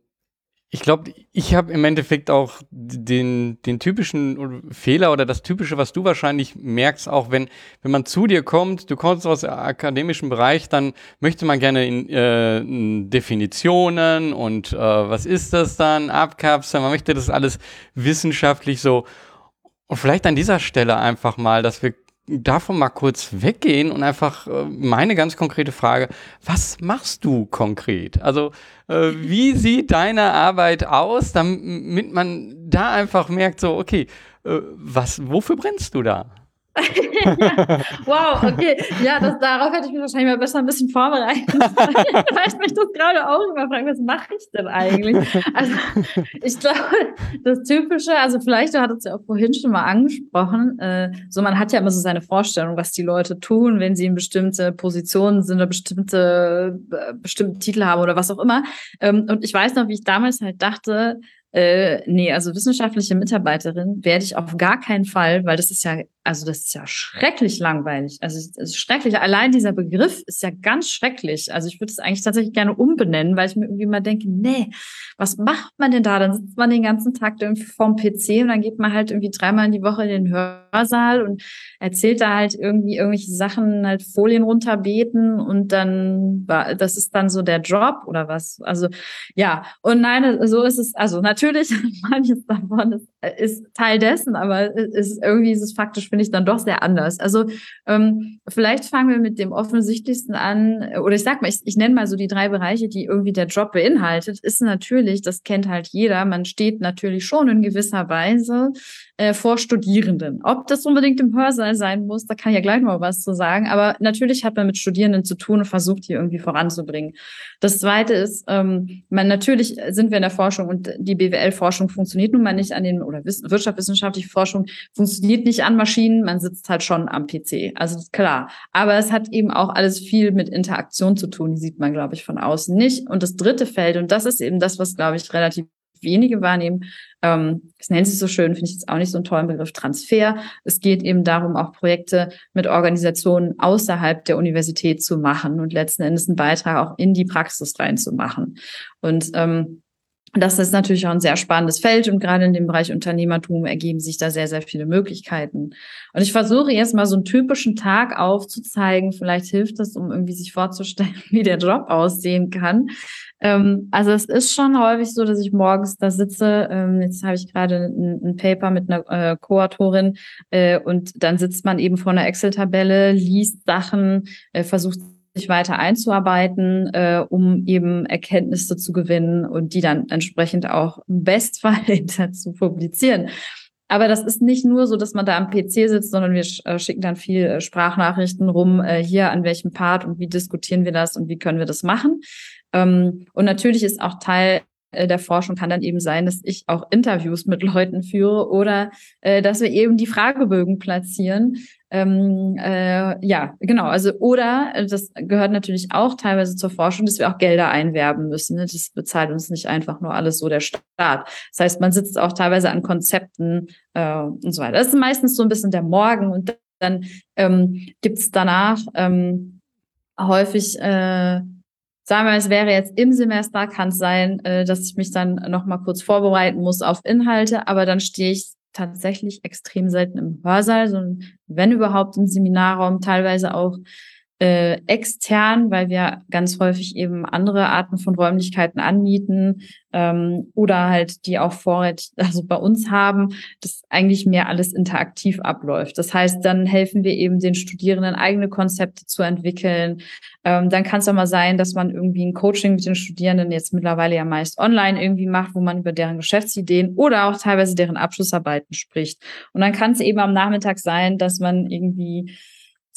ich glaube, ich habe im Endeffekt auch den, den typischen Fehler oder das Typische, was du wahrscheinlich merkst, auch wenn, wenn man zu dir kommt, du kommst aus dem akademischen Bereich, dann möchte man gerne in, äh, Definitionen und äh, was ist das dann, abkapseln, man möchte das alles wissenschaftlich so und vielleicht an dieser Stelle einfach mal, dass wir davon mal kurz weggehen und einfach äh, meine ganz konkrete Frage, was machst du konkret? Also äh, wie sieht deine Arbeit aus, damit man da einfach merkt, so, okay, äh, was, wofür brennst du da? Ja, wow, okay. Ja, das, darauf hätte ich mich wahrscheinlich mal besser ein bisschen vorbereiten Weil ich mich das gerade auch immer frage, was mache ich denn eigentlich? Also, ich glaube, das Typische, also vielleicht, du hattest ja auch vorhin schon mal angesprochen, äh, so man hat ja immer so seine Vorstellung, was die Leute tun, wenn sie in bestimmte Positionen sind oder bestimmte, äh, bestimmte Titel haben oder was auch immer. Ähm, und ich weiß noch, wie ich damals halt dachte, äh, nee, also wissenschaftliche Mitarbeiterin werde ich auf gar keinen Fall, weil das ist ja also das ist ja schrecklich langweilig. Also ist schrecklich. Allein dieser Begriff ist ja ganz schrecklich. Also ich würde es eigentlich tatsächlich gerne umbenennen, weil ich mir irgendwie mal denke, nee, was macht man denn da? Dann sitzt man den ganzen Tag irgendwie vorm PC und dann geht man halt irgendwie dreimal in die Woche in den Hörsaal und erzählt da halt irgendwie irgendwelche Sachen, halt Folien runterbeten und dann war, das ist dann so der Job oder was? Also ja, und nein, so ist es. Also natürlich, manches davon ist, ist Teil dessen, aber ist irgendwie ist es faktisch finde ich dann doch sehr anders. Also ähm, vielleicht fangen wir mit dem offensichtlichsten an, oder ich sag mal, ich, ich nenne mal so die drei Bereiche, die irgendwie der Job beinhaltet, ist natürlich, das kennt halt jeder, man steht natürlich schon in gewisser Weise äh, vor Studierenden. Ob das unbedingt im Hörsaal sein muss, da kann ich ja gleich mal was zu sagen, aber natürlich hat man mit Studierenden zu tun und versucht, die irgendwie voranzubringen. Das Zweite ist, ähm, man natürlich sind wir in der Forschung und die BWL-Forschung funktioniert nun mal nicht an den, oder wirtschaftswissenschaftliche Forschung funktioniert nicht an Maschinen, Maschinen, man sitzt halt schon am PC. Also klar. Aber es hat eben auch alles viel mit Interaktion zu tun. Die sieht man, glaube ich, von außen nicht. Und das dritte Feld, und das ist eben das, was, glaube ich, relativ wenige wahrnehmen. Ähm, das nennt sich so schön, finde ich jetzt auch nicht so einen tollen Begriff, Transfer. Es geht eben darum, auch Projekte mit Organisationen außerhalb der Universität zu machen und letzten Endes einen Beitrag auch in die Praxis reinzumachen. Und ähm, das ist natürlich auch ein sehr spannendes Feld und gerade in dem Bereich Unternehmertum ergeben sich da sehr, sehr viele Möglichkeiten. Und ich versuche jetzt mal so einen typischen Tag aufzuzeigen. Vielleicht hilft das, um irgendwie sich vorzustellen, wie der Job aussehen kann. Ähm, also es ist schon häufig so, dass ich morgens da sitze. Ähm, jetzt habe ich gerade ein, ein, Paper mit einer äh, Co-Autorin äh, und dann sitzt man eben vor einer Excel-Tabelle, liest Sachen, äh, versucht sich weiter einzuarbeiten, äh, um eben Erkenntnisse zu gewinnen und die dann entsprechend auch im Bestfall zu publizieren. Aber das ist nicht nur so, dass man da am PC sitzt, sondern wir äh, schicken dann viel äh, Sprachnachrichten rum, äh, hier an welchem Part und wie diskutieren wir das und wie können wir das machen. Ähm, und natürlich ist auch Teil äh, der Forschung kann dann eben sein, dass ich auch Interviews mit Leuten führe oder äh, dass wir eben die Fragebögen platzieren. Ähm, äh, ja, genau. Also oder äh, das gehört natürlich auch teilweise zur Forschung, dass wir auch Gelder einwerben müssen. Ne? Das bezahlt uns nicht einfach nur alles so der Staat. Das heißt, man sitzt auch teilweise an Konzepten äh, und so weiter. Das ist meistens so ein bisschen der Morgen und dann ähm, gibt es danach ähm, häufig äh, sagen wir, es wäre jetzt im Semester, kann es sein, äh, dass ich mich dann noch mal kurz vorbereiten muss auf Inhalte, aber dann stehe ich tatsächlich extrem selten im Hörsaal, sondern wenn überhaupt im Seminarraum, teilweise auch äh, extern, weil wir ganz häufig eben andere Arten von Räumlichkeiten anmieten ähm, oder halt die auch vorrätig, also bei uns haben, dass eigentlich mehr alles interaktiv abläuft. Das heißt, dann helfen wir eben den Studierenden eigene Konzepte zu entwickeln. Ähm, dann kann es auch mal sein, dass man irgendwie ein Coaching mit den Studierenden jetzt mittlerweile ja meist online irgendwie macht, wo man über deren Geschäftsideen oder auch teilweise deren Abschlussarbeiten spricht. Und dann kann es eben am Nachmittag sein, dass man irgendwie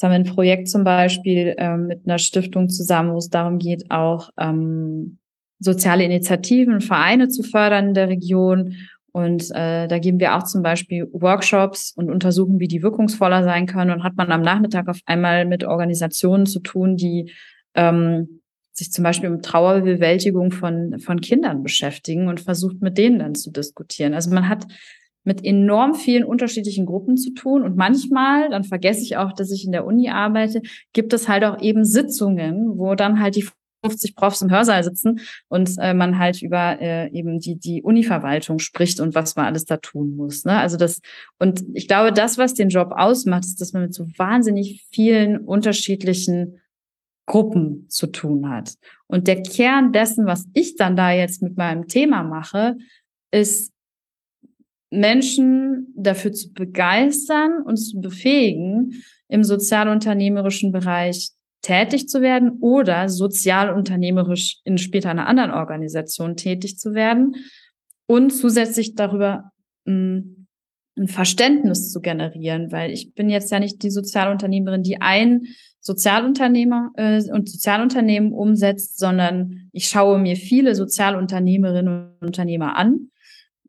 Jetzt haben wir ein Projekt zum Beispiel ähm, mit einer Stiftung zusammen, wo es darum geht, auch ähm, soziale Initiativen Vereine zu fördern in der Region. Und äh, da geben wir auch zum Beispiel Workshops und untersuchen, wie die wirkungsvoller sein können. Und hat man am Nachmittag auf einmal mit Organisationen zu tun, die ähm, sich zum Beispiel mit Trauerbewältigung von, von Kindern beschäftigen und versucht, mit denen dann zu diskutieren. Also man hat mit enorm vielen unterschiedlichen Gruppen zu tun. Und manchmal, dann vergesse ich auch, dass ich in der Uni arbeite, gibt es halt auch eben Sitzungen, wo dann halt die 50 Profs im Hörsaal sitzen und äh, man halt über äh, eben die, die Uni-Verwaltung spricht und was man alles da tun muss. Ne? Also das, und ich glaube, das, was den Job ausmacht, ist, dass man mit so wahnsinnig vielen unterschiedlichen Gruppen zu tun hat. Und der Kern dessen, was ich dann da jetzt mit meinem Thema mache, ist Menschen dafür zu begeistern und zu befähigen, im sozialunternehmerischen Bereich tätig zu werden oder sozialunternehmerisch in später einer anderen Organisation tätig zu werden und zusätzlich darüber hm, ein Verständnis zu generieren, weil ich bin jetzt ja nicht die Sozialunternehmerin, die ein Sozialunternehmer äh, und Sozialunternehmen umsetzt, sondern ich schaue mir viele Sozialunternehmerinnen und Unternehmer an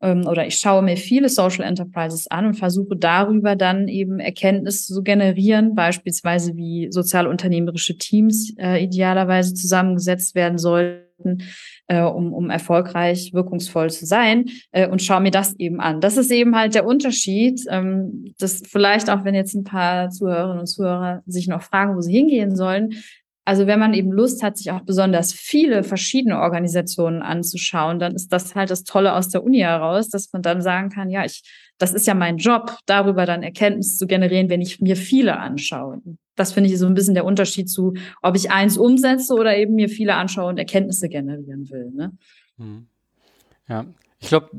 ähm, oder ich schaue mir viele Social Enterprises an und versuche darüber dann eben Erkenntnisse zu generieren, beispielsweise wie sozialunternehmerische Teams äh, idealerweise zusammengesetzt werden sollten, äh, um, um erfolgreich, wirkungsvoll zu sein äh, und schaue mir das eben an. Das ist eben halt der Unterschied, ähm, dass vielleicht auch, wenn jetzt ein paar Zuhörerinnen und Zuhörer sich noch fragen, wo sie hingehen sollen, also wenn man eben Lust hat, sich auch besonders viele verschiedene Organisationen anzuschauen, dann ist das halt das Tolle aus der Uni heraus, dass man dann sagen kann, ja, ich, das ist ja mein Job, darüber dann Erkenntnisse zu generieren, wenn ich mir viele anschaue. Das finde ich so ein bisschen der Unterschied zu, ob ich eins umsetze oder eben mir viele anschaue und Erkenntnisse generieren will. Ne? Hm. Ja, ich glaube,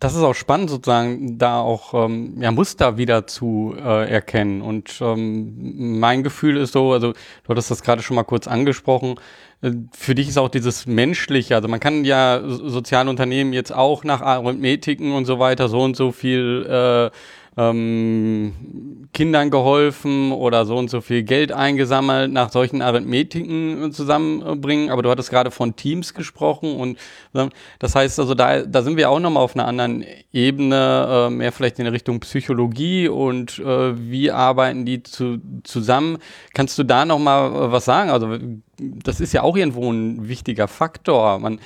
das ist auch spannend, sozusagen, da auch ähm, ja, Muster wieder zu äh, erkennen. Und ähm, mein Gefühl ist so, also du hattest das gerade schon mal kurz angesprochen, äh, für dich ist auch dieses Menschliche, also man kann ja soziale Unternehmen jetzt auch nach Arithmetiken und so weiter so und so viel äh, ähm, Kindern geholfen oder so und so viel Geld eingesammelt, nach solchen Arithmetiken zusammenbringen. Aber du hattest gerade von Teams gesprochen und das heißt also, da, da sind wir auch nochmal auf einer anderen Ebene, äh, mehr vielleicht in Richtung Psychologie und äh, wie arbeiten die zu, zusammen. Kannst du da nochmal äh, was sagen? Also das ist ja auch irgendwo ein wichtiger Faktor. Man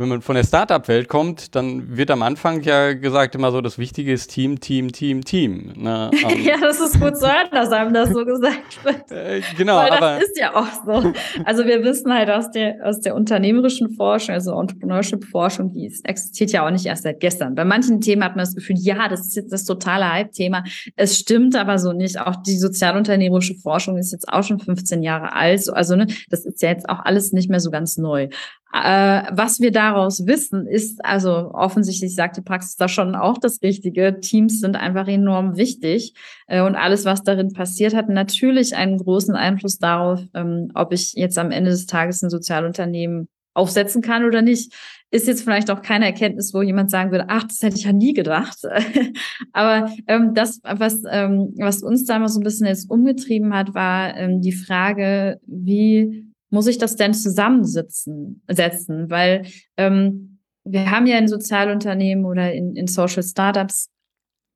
wenn man von der Startup-Welt kommt, dann wird am Anfang ja gesagt immer so, das Wichtige ist Team, Team, Team, Team. Ne? Um, ähm, ja, das ist gut zu hören, dass einem das so gesagt wird. Äh, genau, Weil aber. Das ist ja auch so. Also wir wissen halt aus der, aus der unternehmerischen Forschung, also Entrepreneurship-Forschung, die existiert ja auch nicht erst seit gestern. Bei manchen Themen hat man das Gefühl, ja, das ist jetzt das totale Hype-Thema. Es stimmt aber so nicht. Auch die sozialunternehmerische Forschung ist jetzt auch schon 15 Jahre alt. Also ne, das ist ja jetzt auch alles nicht mehr so ganz neu. Äh, was wir daraus wissen, ist, also offensichtlich sagt die Praxis da schon auch das Richtige. Teams sind einfach enorm wichtig äh, und alles, was darin passiert, hat natürlich einen großen Einfluss darauf, ähm, ob ich jetzt am Ende des Tages ein Sozialunternehmen aufsetzen kann oder nicht. Ist jetzt vielleicht auch keine Erkenntnis, wo jemand sagen würde, ach, das hätte ich ja nie gedacht. Aber ähm, das, was, ähm, was uns damals so ein bisschen jetzt umgetrieben hat, war ähm, die Frage, wie muss ich das denn zusammensitzen, setzen? Weil ähm, wir haben ja in Sozialunternehmen oder in, in Social Startups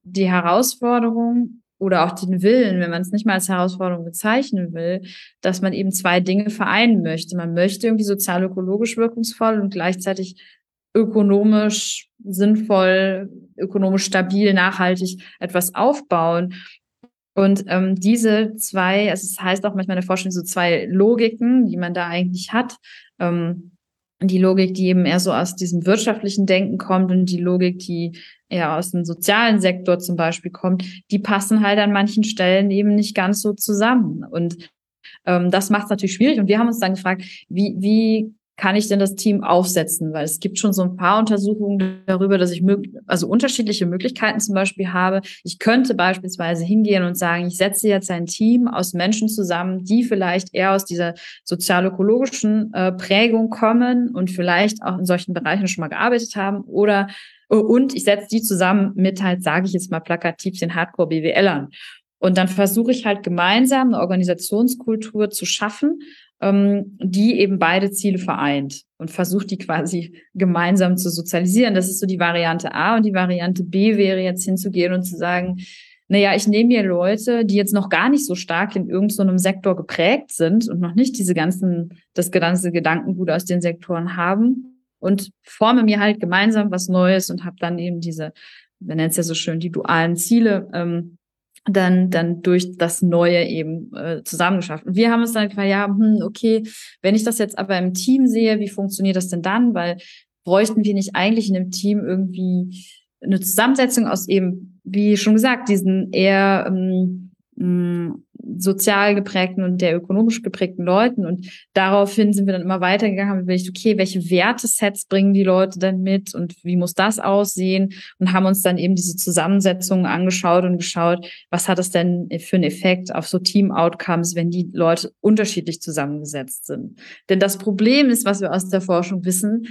die Herausforderung oder auch den Willen, wenn man es nicht mal als Herausforderung bezeichnen will, dass man eben zwei Dinge vereinen möchte. Man möchte irgendwie sozial-ökologisch wirkungsvoll und gleichzeitig ökonomisch sinnvoll, ökonomisch stabil, nachhaltig etwas aufbauen. Und ähm, diese zwei, also es heißt auch manchmal in der Forschung so zwei Logiken, die man da eigentlich hat. Ähm, die Logik, die eben eher so aus diesem wirtschaftlichen Denken kommt und die Logik, die eher aus dem sozialen Sektor zum Beispiel kommt, die passen halt an manchen Stellen eben nicht ganz so zusammen. Und ähm, das macht es natürlich schwierig. Und wir haben uns dann gefragt, wie, wie kann ich denn das Team aufsetzen? Weil es gibt schon so ein paar Untersuchungen darüber, dass ich also unterschiedliche Möglichkeiten zum Beispiel habe. Ich könnte beispielsweise hingehen und sagen, ich setze jetzt ein Team aus Menschen zusammen, die vielleicht eher aus dieser sozial-ökologischen äh, Prägung kommen und vielleicht auch in solchen Bereichen schon mal gearbeitet haben oder und ich setze die zusammen mit halt, sage ich jetzt mal plakativ, den Hardcore-BWLern. Und dann versuche ich halt gemeinsam eine Organisationskultur zu schaffen, die eben beide Ziele vereint und versucht die quasi gemeinsam zu sozialisieren. Das ist so die Variante A und die Variante B wäre jetzt hinzugehen und zu sagen, naja, ich nehme mir Leute, die jetzt noch gar nicht so stark in irgendeinem so Sektor geprägt sind und noch nicht diese ganzen, das ganze Gedankengut aus den Sektoren haben und forme mir halt gemeinsam was Neues und habe dann eben diese, wir nennen es ja so schön, die dualen Ziele ähm, dann, dann durch das Neue eben äh, zusammengeschafft. Und wir haben uns dann gefragt, ja, hm, okay, wenn ich das jetzt aber im Team sehe, wie funktioniert das denn dann? Weil bräuchten wir nicht eigentlich in einem Team irgendwie eine Zusammensetzung aus eben, wie schon gesagt, diesen eher ähm, sozial geprägten und der ökonomisch geprägten Leuten. Und daraufhin sind wir dann immer weitergegangen, haben überlegt, okay, welche Wertesets bringen die Leute denn mit und wie muss das aussehen? Und haben uns dann eben diese Zusammensetzungen angeschaut und geschaut, was hat es denn für einen Effekt auf so Team-Outcomes, wenn die Leute unterschiedlich zusammengesetzt sind. Denn das Problem ist, was wir aus der Forschung wissen,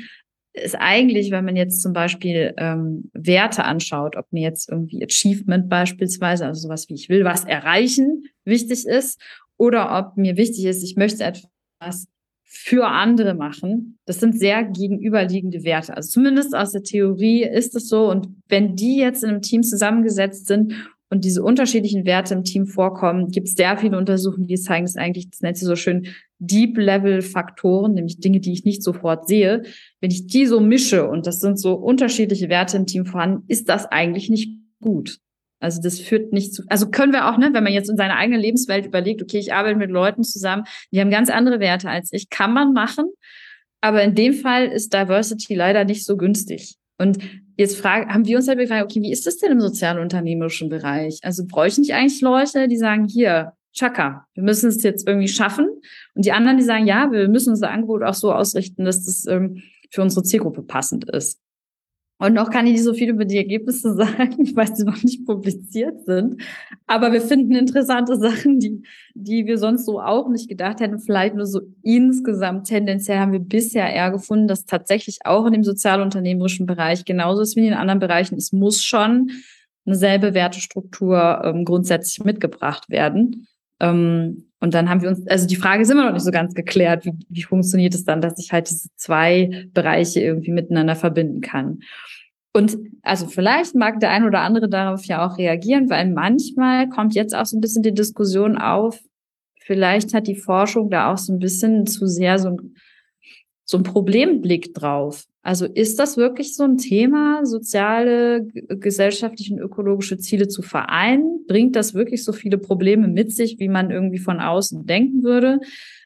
ist eigentlich, wenn man jetzt zum Beispiel ähm, Werte anschaut, ob mir jetzt irgendwie Achievement beispielsweise, also sowas wie ich will was erreichen, wichtig ist, oder ob mir wichtig ist, ich möchte etwas für andere machen. Das sind sehr gegenüberliegende Werte. Also zumindest aus der Theorie ist es so. Und wenn die jetzt in einem Team zusammengesetzt sind und diese unterschiedlichen Werte im Team vorkommen, gibt es sehr viele Untersuchungen, die zeigen, dass eigentlich, das nennt sie so schön, Deep-Level-Faktoren, nämlich Dinge, die ich nicht sofort sehe. Wenn ich die so mische und das sind so unterschiedliche Werte im Team vorhanden, ist das eigentlich nicht gut. Also das führt nicht zu, also können wir auch, ne, wenn man jetzt in seiner eigenen Lebenswelt überlegt, okay, ich arbeite mit Leuten zusammen, die haben ganz andere Werte als ich, kann man machen. Aber in dem Fall ist Diversity leider nicht so günstig. Und jetzt fragen, haben wir uns halt gefragt, okay, wie ist das denn im sozialunternehmerischen Bereich? Also bräuchten ich eigentlich Leute, die sagen, hier, Chaka, wir müssen es jetzt irgendwie schaffen. Und die anderen, die sagen, ja, wir müssen unser Angebot auch so ausrichten, dass das ähm, für unsere Zielgruppe passend ist. Und noch kann ich nicht so viel über die Ergebnisse sagen, weil sie noch nicht publiziert sind. Aber wir finden interessante Sachen, die, die wir sonst so auch nicht gedacht hätten. Vielleicht nur so insgesamt tendenziell haben wir bisher eher gefunden, dass tatsächlich auch in dem sozialunternehmerischen Bereich genauso ist wie in den anderen Bereichen. Es muss schon eine selbe Wertestruktur ähm, grundsätzlich mitgebracht werden. Ähm, und dann haben wir uns, also die Frage ist immer noch nicht so ganz geklärt, wie, wie funktioniert es dann, dass ich halt diese zwei Bereiche irgendwie miteinander verbinden kann. Und also vielleicht mag der ein oder andere darauf ja auch reagieren, weil manchmal kommt jetzt auch so ein bisschen die Diskussion auf, vielleicht hat die Forschung da auch so ein bisschen zu sehr so ein, so ein Problemblick drauf. Also ist das wirklich so ein Thema, soziale, gesellschaftliche und ökologische Ziele zu vereinen? Bringt das wirklich so viele Probleme mit sich, wie man irgendwie von außen denken würde?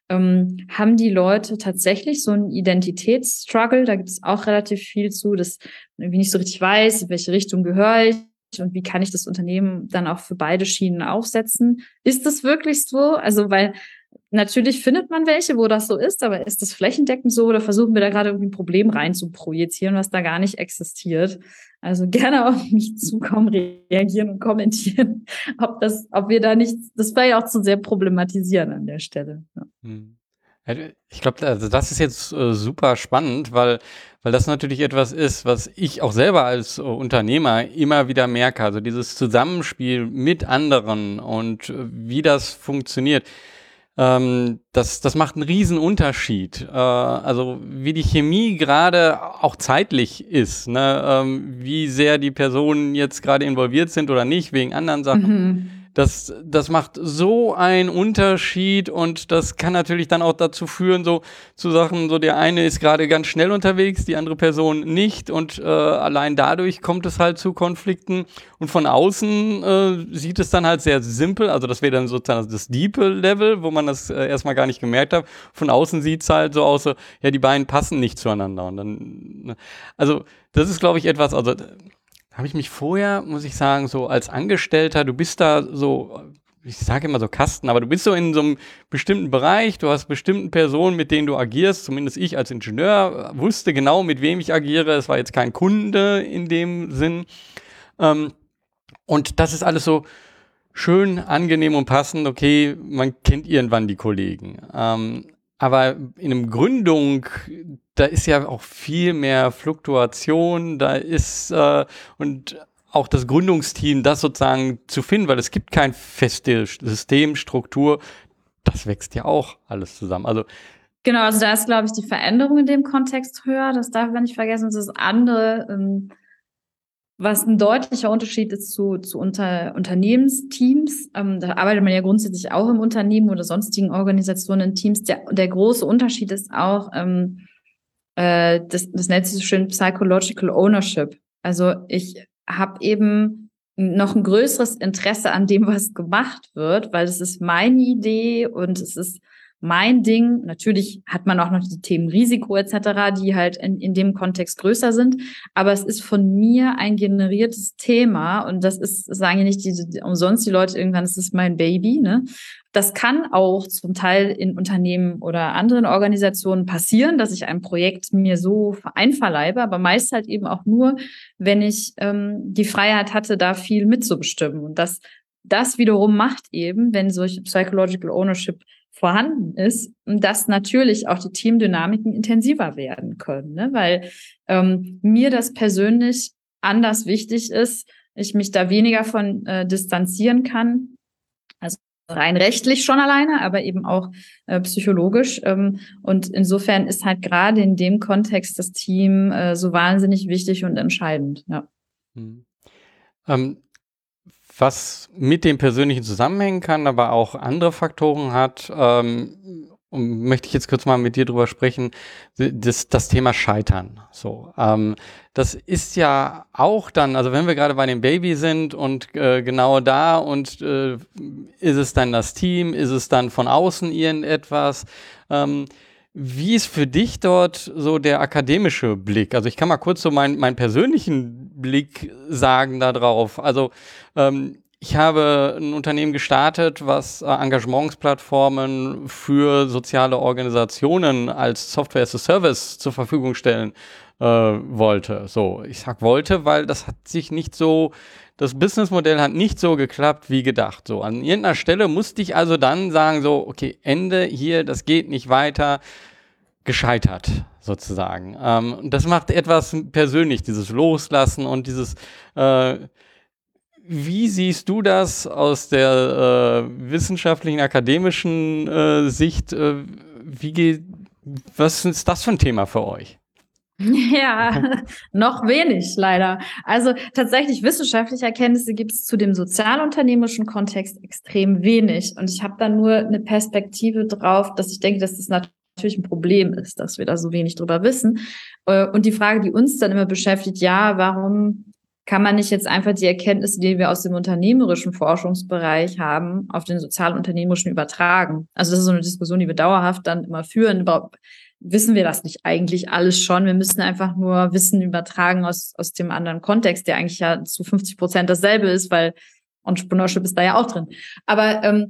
Ähm, haben die Leute tatsächlich so einen Identitätsstruggle? Da gibt es auch relativ viel zu, dass man irgendwie nicht so richtig weiß, in welche Richtung gehöre ich und wie kann ich das Unternehmen dann auch für beide Schienen aufsetzen? Ist das wirklich so? Also, weil Natürlich findet man welche, wo das so ist, aber ist das flächendeckend so oder versuchen wir da gerade irgendwie ein Problem rein zu projizieren, was da gar nicht existiert? Also gerne auf mich zukommen, reagieren und kommentieren, ob das, ob wir da nicht, das wäre ja auch zu sehr problematisieren an der Stelle. Ja. Hm. Ich glaube, also das ist jetzt äh, super spannend, weil, weil das natürlich etwas ist, was ich auch selber als äh, Unternehmer immer wieder merke. Also dieses Zusammenspiel mit anderen und äh, wie das funktioniert ähm, das, das macht einen riesen Unterschied. Äh, also wie die Chemie gerade auch zeitlich ist, ne? ähm, wie sehr die Personen jetzt gerade involviert sind oder nicht, wegen anderen Sachen. Mhm. Das, das macht so einen Unterschied und das kann natürlich dann auch dazu führen, so zu Sachen, so der eine ist gerade ganz schnell unterwegs, die andere Person nicht und äh, allein dadurch kommt es halt zu Konflikten und von außen äh, sieht es dann halt sehr simpel, also das wäre dann sozusagen das diepe Level, wo man das äh, erstmal gar nicht gemerkt hat. Von außen sieht es halt so aus, so, ja, die beiden passen nicht zueinander und dann, ne, also das ist, glaube ich, etwas, also habe ich mich vorher, muss ich sagen, so als Angestellter, du bist da so, ich sage immer so Kasten, aber du bist so in so einem bestimmten Bereich, du hast bestimmten Personen, mit denen du agierst, zumindest ich als Ingenieur wusste genau, mit wem ich agiere, es war jetzt kein Kunde in dem Sinn. Ähm, und das ist alles so schön, angenehm und passend, okay, man kennt irgendwann die Kollegen. Ähm, aber in einem Gründung, da ist ja auch viel mehr Fluktuation, da ist äh, und auch das Gründungsteam, das sozusagen zu finden, weil es gibt kein feste Systemstruktur, das wächst ja auch alles zusammen. Also genau, also da ist, glaube ich, die Veränderung in dem Kontext höher. Das darf man nicht vergessen. Das ist andere. Ähm was ein deutlicher Unterschied ist zu, zu unter, Unternehmensteams, ähm, da arbeitet man ja grundsätzlich auch im Unternehmen oder sonstigen Organisationen in Teams. Der, der große Unterschied ist auch, ähm, äh, das, das nennt sich so schön Psychological Ownership. Also ich habe eben noch ein größeres Interesse an dem, was gemacht wird, weil es ist meine Idee und es ist mein Ding. Natürlich hat man auch noch die Themen Risiko etc., die halt in, in dem Kontext größer sind. Aber es ist von mir ein generiertes Thema und das ist, sagen ja nicht die, umsonst die Leute irgendwann, es ist mein Baby. Ne? Das kann auch zum Teil in Unternehmen oder anderen Organisationen passieren, dass ich ein Projekt mir so einverleibe, aber meist halt eben auch nur, wenn ich ähm, die Freiheit hatte, da viel mitzubestimmen. Und das, das wiederum macht eben, wenn solche Psychological Ownership vorhanden ist, dass natürlich auch die Teamdynamiken intensiver werden können, ne? weil ähm, mir das persönlich anders wichtig ist, ich mich da weniger von äh, distanzieren kann, also rein rechtlich schon alleine, aber eben auch äh, psychologisch. Ähm, und insofern ist halt gerade in dem Kontext das Team äh, so wahnsinnig wichtig und entscheidend. Ja. Mhm. Ähm, was mit dem Persönlichen zusammenhängen kann, aber auch andere Faktoren hat, ähm, möchte ich jetzt kurz mal mit dir drüber sprechen, das, das Thema Scheitern. So, ähm, das ist ja auch dann, also wenn wir gerade bei dem Baby sind und äh, genau da und äh, ist es dann das Team, ist es dann von außen irgendetwas? Ähm, wie ist für dich dort so der akademische Blick? Also ich kann mal kurz so meinen mein persönlichen Blick sagen darauf. Also ähm, ich habe ein Unternehmen gestartet, was äh, Engagementsplattformen für soziale Organisationen als Software as a Service zur Verfügung stellen äh, wollte. So, ich sag wollte, weil das hat sich nicht so, das Businessmodell hat nicht so geklappt wie gedacht. So, an irgendeiner Stelle musste ich also dann sagen, so, okay, Ende hier, das geht nicht weiter gescheitert, sozusagen. Ähm, das macht etwas persönlich, dieses Loslassen und dieses, äh, wie siehst du das aus der äh, wissenschaftlichen, akademischen äh, Sicht? Äh, wie geht, was ist das für ein Thema für euch? Ja, noch wenig leider. Also tatsächlich wissenschaftliche Erkenntnisse gibt es zu dem sozialunternehmerischen Kontext extrem wenig. Und ich habe da nur eine Perspektive drauf, dass ich denke, dass das natürlich ein Problem ist, dass wir da so wenig drüber wissen. Äh, und die Frage, die uns dann immer beschäftigt, ja, warum kann man nicht jetzt einfach die Erkenntnisse, die wir aus dem unternehmerischen Forschungsbereich haben, auf den sozialunternehmerischen übertragen? Also das ist so eine Diskussion, die wir dauerhaft dann immer führen. Wissen wir das nicht eigentlich alles schon? Wir müssen einfach nur Wissen übertragen aus, aus dem anderen Kontext, der eigentlich ja zu 50 Prozent dasselbe ist, weil Entrepreneurship ist da ja auch drin. Aber ähm,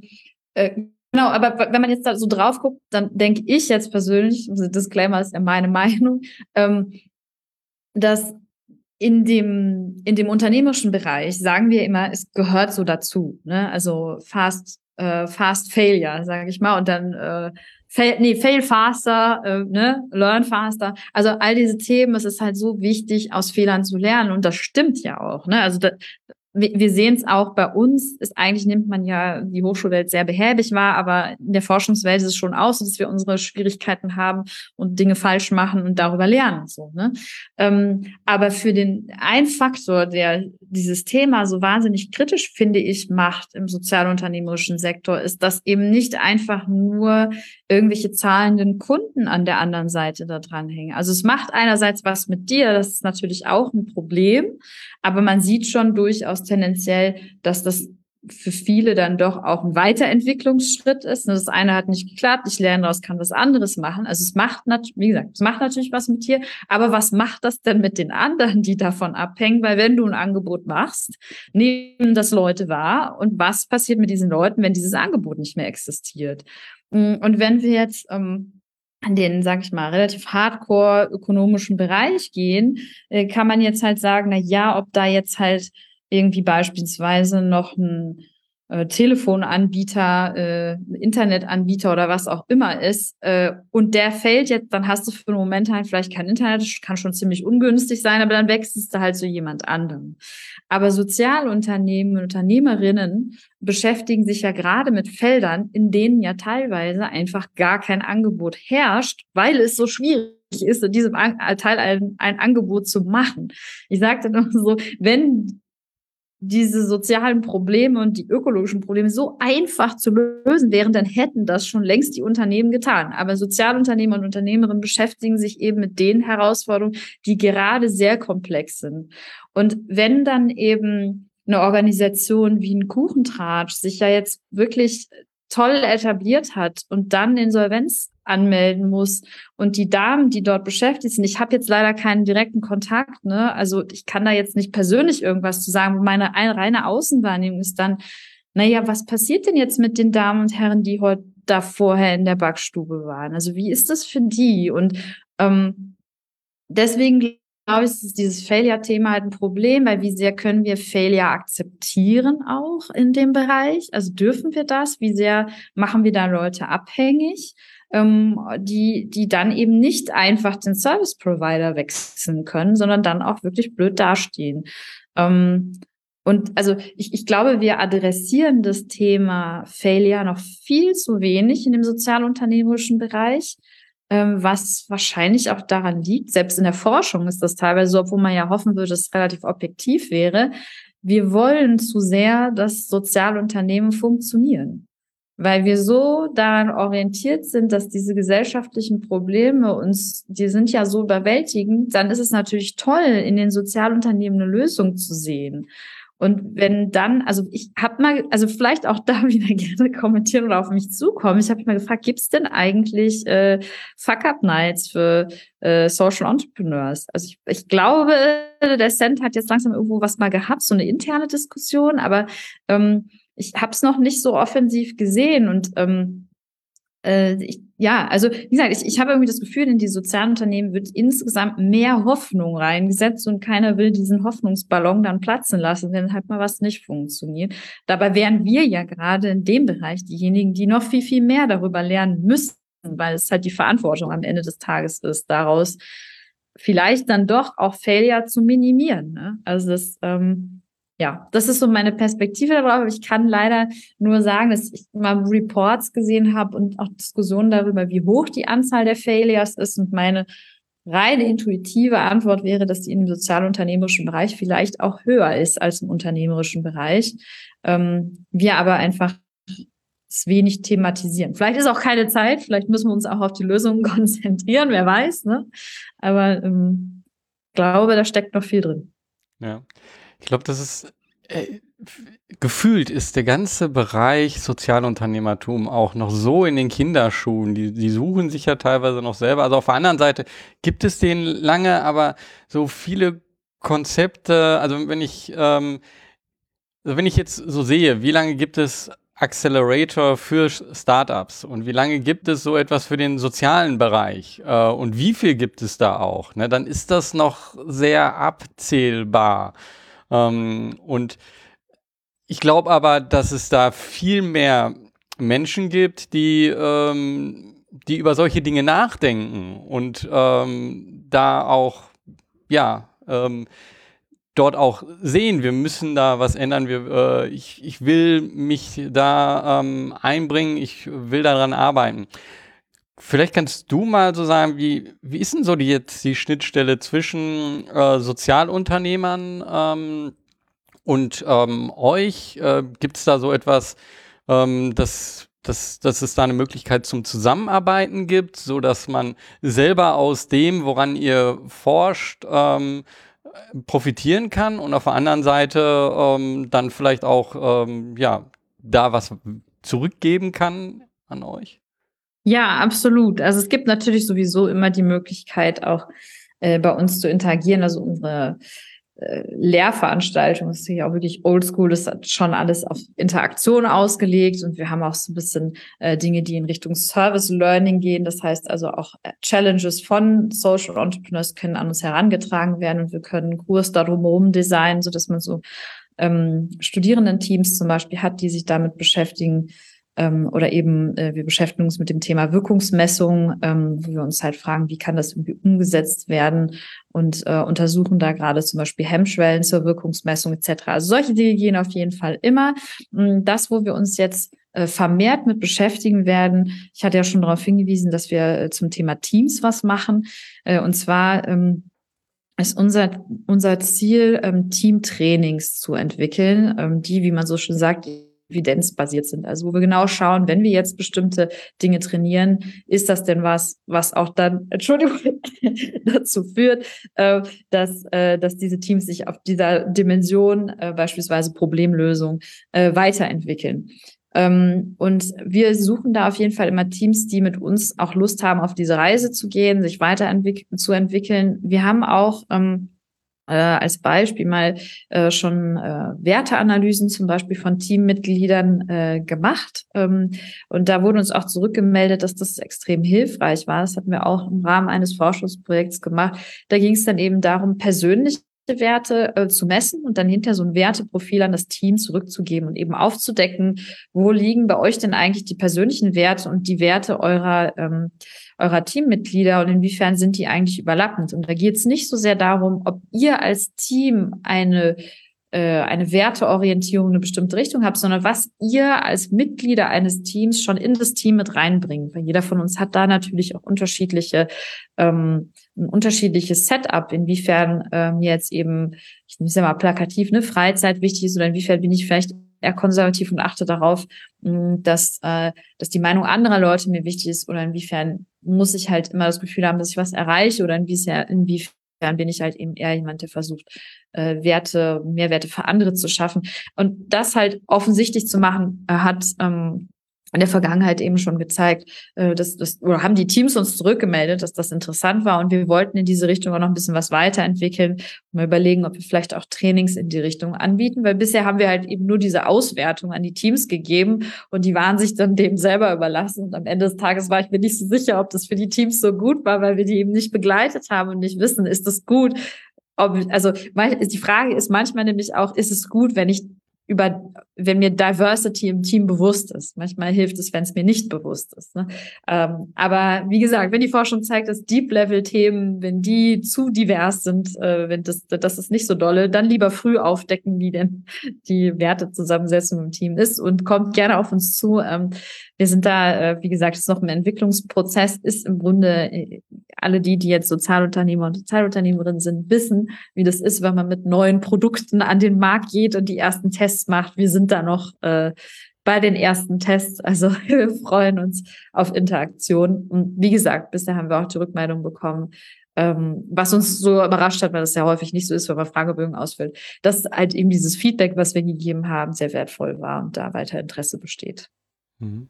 äh, Genau, aber wenn man jetzt da so drauf guckt, dann denke ich jetzt persönlich, also Disclaimer ist ja meine Meinung, ähm, dass in dem, in dem unternehmerischen Bereich sagen wir immer, es gehört so dazu. Ne? Also fast, äh, fast failure, sage ich mal. Und dann äh, fail, nee, fail faster, äh, ne? learn faster. Also all diese Themen, es ist halt so wichtig, aus Fehlern zu lernen. Und das stimmt ja auch. Ne? Also da, wir sehen es auch bei uns, ist eigentlich nimmt man ja die Hochschulwelt sehr behäbig wahr, aber in der Forschungswelt ist es schon aus, dass wir unsere Schwierigkeiten haben und Dinge falsch machen und darüber lernen. So, ne? Ähm, aber für den ein Faktor, der dieses Thema so wahnsinnig kritisch, finde ich, macht im sozialunternehmerischen Sektor, ist, dass eben nicht einfach nur irgendwelche zahlenden Kunden an der anderen Seite da dranhängen. Also es macht einerseits was mit dir, das ist natürlich auch ein Problem, aber man sieht schon durchaus tendenziell, dass das für viele dann doch auch ein Weiterentwicklungsschritt ist. Das eine hat nicht geklappt, ich lerne daraus, kann was anderes machen. Also es macht wie gesagt, es macht natürlich was mit dir, aber was macht das denn mit den anderen, die davon abhängen? Weil wenn du ein Angebot machst, nehmen das Leute wahr und was passiert mit diesen Leuten, wenn dieses Angebot nicht mehr existiert? Mm, und wenn wir jetzt ähm, an den, sag ich mal, relativ hardcore ökonomischen Bereich gehen, äh, kann man jetzt halt sagen, na ja, ob da jetzt halt irgendwie beispielsweise noch ein äh, Telefonanbieter, äh, Internetanbieter oder was auch immer ist, äh, und der fällt jetzt, dann hast du für einen Moment halt vielleicht kein Internet, kann schon ziemlich ungünstig sein, aber dann wechselst du halt zu jemand anderem. Aber Sozialunternehmen und Unternehmerinnen beschäftigen sich ja gerade mit Feldern, in denen ja teilweise einfach gar kein Angebot herrscht, weil es so schwierig ist, in diesem Teil ein, ein Angebot zu machen. Ich sagte noch so, wenn diese sozialen Probleme und die ökologischen Probleme so einfach zu lösen wären, dann hätten das schon längst die Unternehmen getan. Aber Sozialunternehmer und Unternehmerinnen beschäftigen sich eben mit den Herausforderungen, die gerade sehr komplex sind. Und wenn dann eben eine Organisation wie ein Kuchentratsch sich ja jetzt wirklich toll etabliert hat und dann Insolvenz anmelden muss und die Damen, die dort beschäftigt sind, ich habe jetzt leider keinen direkten Kontakt, ne? Also ich kann da jetzt nicht persönlich irgendwas zu sagen. Meine reine Außenwahrnehmung ist dann, naja, was passiert denn jetzt mit den Damen und Herren, die heute da vorher in der Backstube waren? Also wie ist das für die? Und ähm, deswegen glaube ich, ist dieses Failure-Thema halt ein Problem, weil wie sehr können wir Failure akzeptieren auch in dem Bereich? Also dürfen wir das? Wie sehr machen wir da Leute abhängig? Ähm, die, die dann eben nicht einfach den Service Provider wechseln können, sondern dann auch wirklich blöd dastehen. Ähm, und also ich, ich glaube, wir adressieren das Thema Failure noch viel zu wenig in dem sozialunternehmerischen Bereich was wahrscheinlich auch daran liegt, selbst in der Forschung ist das teilweise so, obwohl man ja hoffen würde, dass es relativ objektiv wäre. Wir wollen zu sehr, dass Sozialunternehmen funktionieren, weil wir so daran orientiert sind, dass diese gesellschaftlichen Probleme uns, die sind ja so überwältigend, dann ist es natürlich toll, in den Sozialunternehmen eine Lösung zu sehen. Und wenn dann, also ich habe mal, also vielleicht auch da wieder gerne kommentieren oder auf mich zukommen. Ich habe mich mal gefragt, gibt es denn eigentlich äh, Fuck-Up-Nights für äh, Social Entrepreneurs? Also ich, ich glaube, der Cent hat jetzt langsam irgendwo was mal gehabt, so eine interne Diskussion, aber ähm, ich habe es noch nicht so offensiv gesehen und ähm, äh, ich, ja, also wie gesagt, ich, ich habe irgendwie das Gefühl, in die sozialen Unternehmen wird insgesamt mehr Hoffnung reingesetzt und keiner will diesen Hoffnungsballon dann platzen lassen, wenn halt mal was nicht funktioniert. Dabei wären wir ja gerade in dem Bereich diejenigen, die noch viel, viel mehr darüber lernen müssen, weil es halt die Verantwortung am Ende des Tages ist, daraus vielleicht dann doch auch Failure zu minimieren. Ne? Also das ähm, ja, das ist so meine Perspektive darauf. Ich kann leider nur sagen, dass ich mal Reports gesehen habe und auch Diskussionen darüber, wie hoch die Anzahl der Failures ist. Und meine reine intuitive Antwort wäre, dass die im sozialunternehmerischen Bereich vielleicht auch höher ist als im unternehmerischen Bereich. Ähm, wir aber einfach es wenig thematisieren. Vielleicht ist auch keine Zeit, vielleicht müssen wir uns auch auf die Lösungen konzentrieren, wer weiß, ne? Aber ähm, glaube, da steckt noch viel drin. Ja, ich glaube, das ist äh, gefühlt ist der ganze Bereich Sozialunternehmertum auch noch so in den Kinderschuhen. Die, die suchen sich ja teilweise noch selber. Also auf der anderen Seite gibt es den lange, aber so viele Konzepte, also wenn ich, ähm, also wenn ich jetzt so sehe, wie lange gibt es Accelerator für Startups und wie lange gibt es so etwas für den sozialen Bereich äh, und wie viel gibt es da auch, ne, dann ist das noch sehr abzählbar. Ähm, und ich glaube aber, dass es da viel mehr Menschen gibt, die, ähm, die über solche Dinge nachdenken und ähm, da auch, ja, ähm, dort auch sehen, wir müssen da was ändern. Wir, äh, ich, ich will mich da ähm, einbringen, ich will daran arbeiten. Vielleicht kannst du mal so sagen, wie, wie ist denn so die jetzt die Schnittstelle zwischen äh, Sozialunternehmern ähm, und ähm, euch? Äh, Gibt es da so etwas, ähm, dass, dass, dass es da eine Möglichkeit zum Zusammenarbeiten gibt, so dass man selber aus dem, woran ihr forscht, ähm, profitieren kann und auf der anderen Seite ähm, dann vielleicht auch ähm, ja da was zurückgeben kann an euch? Ja, absolut. Also es gibt natürlich sowieso immer die Möglichkeit, auch äh, bei uns zu interagieren. Also unsere äh, Lehrveranstaltung ist hier auch wirklich oldschool, das hat schon alles auf Interaktion ausgelegt und wir haben auch so ein bisschen äh, Dinge, die in Richtung Service Learning gehen. Das heißt also auch äh, Challenges von Social Entrepreneurs können an uns herangetragen werden und wir können Kurs darum herum designen, so dass man so ähm, Studierendenteams zum Beispiel hat, die sich damit beschäftigen, ähm, oder eben äh, wir beschäftigen uns mit dem Thema Wirkungsmessung, ähm, wo wir uns halt fragen, wie kann das irgendwie umgesetzt werden und äh, untersuchen da gerade zum Beispiel Hemmschwellen zur Wirkungsmessung etc. Also solche Dinge gehen auf jeden Fall immer. Mm, das, wo wir uns jetzt äh, vermehrt mit beschäftigen werden. Ich hatte ja schon darauf hingewiesen, dass wir äh, zum Thema Teams was machen. Äh, und zwar ähm, ist unser, unser Ziel, ähm, Teamtrainings zu entwickeln, ähm, die, wie man so schön sagt, evidenzbasiert sind. Also wo wir genau schauen, wenn wir jetzt bestimmte Dinge trainieren, ist das denn was, was auch dann, Entschuldigung, dazu führt, äh, dass, äh, dass diese Teams sich auf dieser Dimension, äh, beispielsweise Problemlösung, äh, weiterentwickeln. Ähm, und wir suchen da auf jeden Fall immer Teams, die mit uns auch Lust haben, auf diese Reise zu gehen, sich weiterzuentwickeln. Wir haben auch ähm, äh, als Beispiel mal äh, schon äh, Werteanalysen zum Beispiel von Teammitgliedern äh, gemacht. Ähm, und da wurde uns auch zurückgemeldet, dass das extrem hilfreich war. Das hatten wir auch im Rahmen eines Forschungsprojekts gemacht. Da ging es dann eben darum, persönlich Werte äh, zu messen und dann hinter so ein Werteprofil an das Team zurückzugeben und eben aufzudecken, wo liegen bei euch denn eigentlich die persönlichen Werte und die Werte eurer ähm, eurer Teammitglieder und inwiefern sind die eigentlich überlappend? Und da geht es nicht so sehr darum, ob ihr als Team eine äh, eine Werteorientierung, eine bestimmte Richtung habt, sondern was ihr als Mitglieder eines Teams schon in das Team mit reinbringt. Weil jeder von uns hat da natürlich auch unterschiedliche, ähm, ein unterschiedliches Setup, inwiefern ähm, jetzt eben, ich nenne mal plakativ, eine Freizeit wichtig ist oder inwiefern bin ich vielleicht eher konservativ und achte darauf, dass, äh, dass die Meinung anderer Leute mir wichtig ist oder inwiefern muss ich halt immer das Gefühl haben, dass ich was erreiche oder inwiefern, inwiefern bin ich halt eben eher jemand, der versucht, äh, Werte, Mehrwerte für andere zu schaffen. Und das halt offensichtlich zu machen, äh, hat ähm, in der Vergangenheit eben schon gezeigt, äh, dass das oder haben die Teams uns zurückgemeldet, dass das interessant war und wir wollten in diese Richtung auch noch ein bisschen was weiterentwickeln mal überlegen, ob wir vielleicht auch Trainings in die Richtung anbieten, weil bisher haben wir halt eben nur diese Auswertung an die Teams gegeben und die waren sich dann dem selber überlassen und am Ende des Tages war ich mir nicht so sicher, ob das für die Teams so gut war, weil wir die eben nicht begleitet haben und nicht wissen, ist das gut, ob, also die Frage ist manchmal nämlich auch, ist es gut, wenn ich über, wenn mir Diversity im Team bewusst ist. Manchmal hilft es, wenn es mir nicht bewusst ist. Ne? Ähm, aber wie gesagt, wenn die Forschung zeigt, dass Deep-Level-Themen, wenn die zu divers sind, äh, wenn das, das ist nicht so dolle, dann lieber früh aufdecken, wie denn die Wertezusammensetzung im Team ist und kommt gerne auf uns zu. Ähm, wir sind da, äh, wie gesagt, ist noch im Entwicklungsprozess, ist im Grunde äh, alle die, die jetzt Sozialunternehmer und Sozialunternehmerinnen sind, wissen, wie das ist, wenn man mit neuen Produkten an den Markt geht und die ersten Tests macht. Wir sind da noch äh, bei den ersten Tests. Also wir freuen uns auf Interaktion. Und wie gesagt, bisher haben wir auch die Rückmeldung bekommen, ähm, was uns so überrascht hat, weil das ja häufig nicht so ist, wenn man Fragebögen ausfüllt, dass halt eben dieses Feedback, was wir gegeben haben, sehr wertvoll war und da weiter Interesse besteht. Mhm.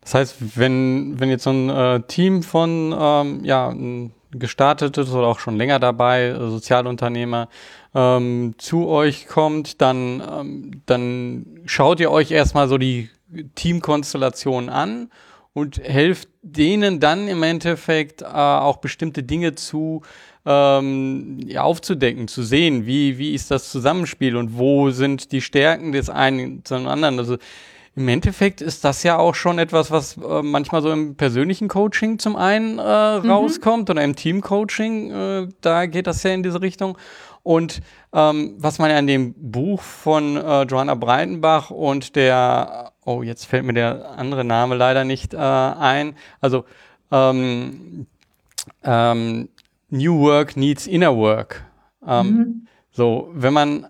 Das heißt, wenn, wenn jetzt so ein äh, Team von ähm, ja, ein gestartetes oder auch schon länger dabei, äh, Sozialunternehmer, ähm, zu euch kommt, dann, ähm, dann schaut ihr euch erstmal so die Teamkonstellation an und helft denen dann im Endeffekt äh, auch bestimmte Dinge zu ähm, ja, aufzudecken, zu sehen, wie, wie ist das Zusammenspiel und wo sind die Stärken des einen zum anderen. Also im Endeffekt ist das ja auch schon etwas, was äh, manchmal so im persönlichen Coaching zum einen äh, mhm. rauskommt oder im Teamcoaching, äh, da geht das ja in diese Richtung. Und ähm, was man ja in dem Buch von äh, Johanna Breitenbach und der, oh, jetzt fällt mir der andere Name leider nicht äh, ein, also ähm, ähm, New Work needs Inner Work. Ähm, mhm. So, wenn man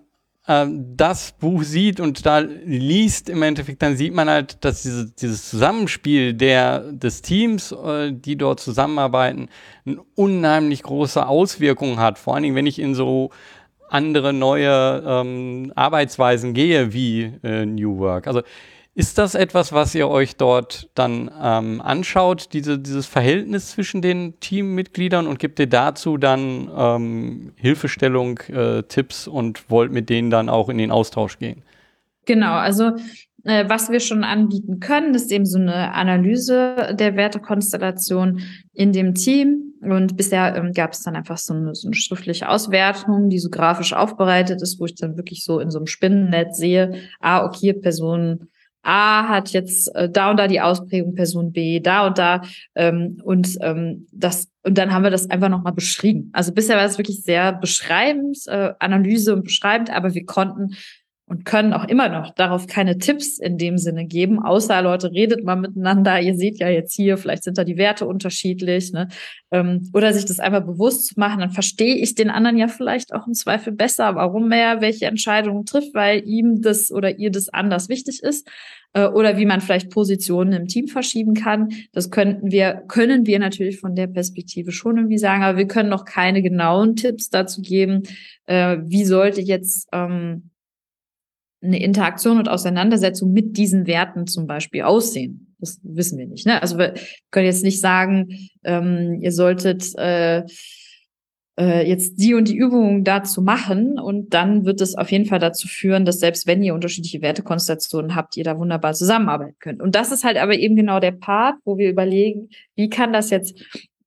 ähm, das Buch sieht und da liest im Endeffekt, dann sieht man halt, dass diese, dieses Zusammenspiel der, des Teams, äh, die dort zusammenarbeiten, eine unheimlich große Auswirkung hat. Vor allen Dingen, wenn ich in so andere neue ähm, Arbeitsweisen gehe wie äh, New Work. Also ist das etwas, was ihr euch dort dann ähm, anschaut, diese, dieses Verhältnis zwischen den Teammitgliedern und gibt ihr dazu dann ähm, Hilfestellung, äh, Tipps und wollt mit denen dann auch in den Austausch gehen? Genau, also äh, was wir schon anbieten können, ist eben so eine Analyse der Wertekonstellation in dem Team. Und bisher ähm, gab es dann einfach so eine, so eine schriftliche Auswertung, die so grafisch aufbereitet ist, wo ich dann wirklich so in so einem Spinnennetz sehe, ah, okay, Personen A hat jetzt äh, da und da die Ausprägung Person B, da und da ähm, und ähm, das und dann haben wir das einfach nochmal beschrieben. Also bisher war es wirklich sehr beschreibend, äh, Analyse und beschreibend, aber wir konnten und können auch immer noch darauf keine Tipps in dem Sinne geben, außer Leute, redet mal miteinander. Ihr seht ja jetzt hier, vielleicht sind da die Werte unterschiedlich, ne? Ähm, oder sich das einfach bewusst zu machen, dann verstehe ich den anderen ja vielleicht auch im Zweifel besser, warum er welche Entscheidungen trifft, weil ihm das oder ihr das anders wichtig ist äh, oder wie man vielleicht Positionen im Team verschieben kann. Das könnten wir, können wir natürlich von der Perspektive schon irgendwie sagen, aber wir können noch keine genauen Tipps dazu geben, äh, wie sollte jetzt ähm, eine Interaktion und Auseinandersetzung mit diesen Werten zum Beispiel aussehen. Das wissen wir nicht. Ne? Also wir können jetzt nicht sagen, ähm, ihr solltet äh, äh, jetzt die und die Übungen dazu machen und dann wird es auf jeden Fall dazu führen, dass selbst wenn ihr unterschiedliche Wertekonstellationen habt, ihr da wunderbar zusammenarbeiten könnt. Und das ist halt aber eben genau der Part, wo wir überlegen, wie kann das jetzt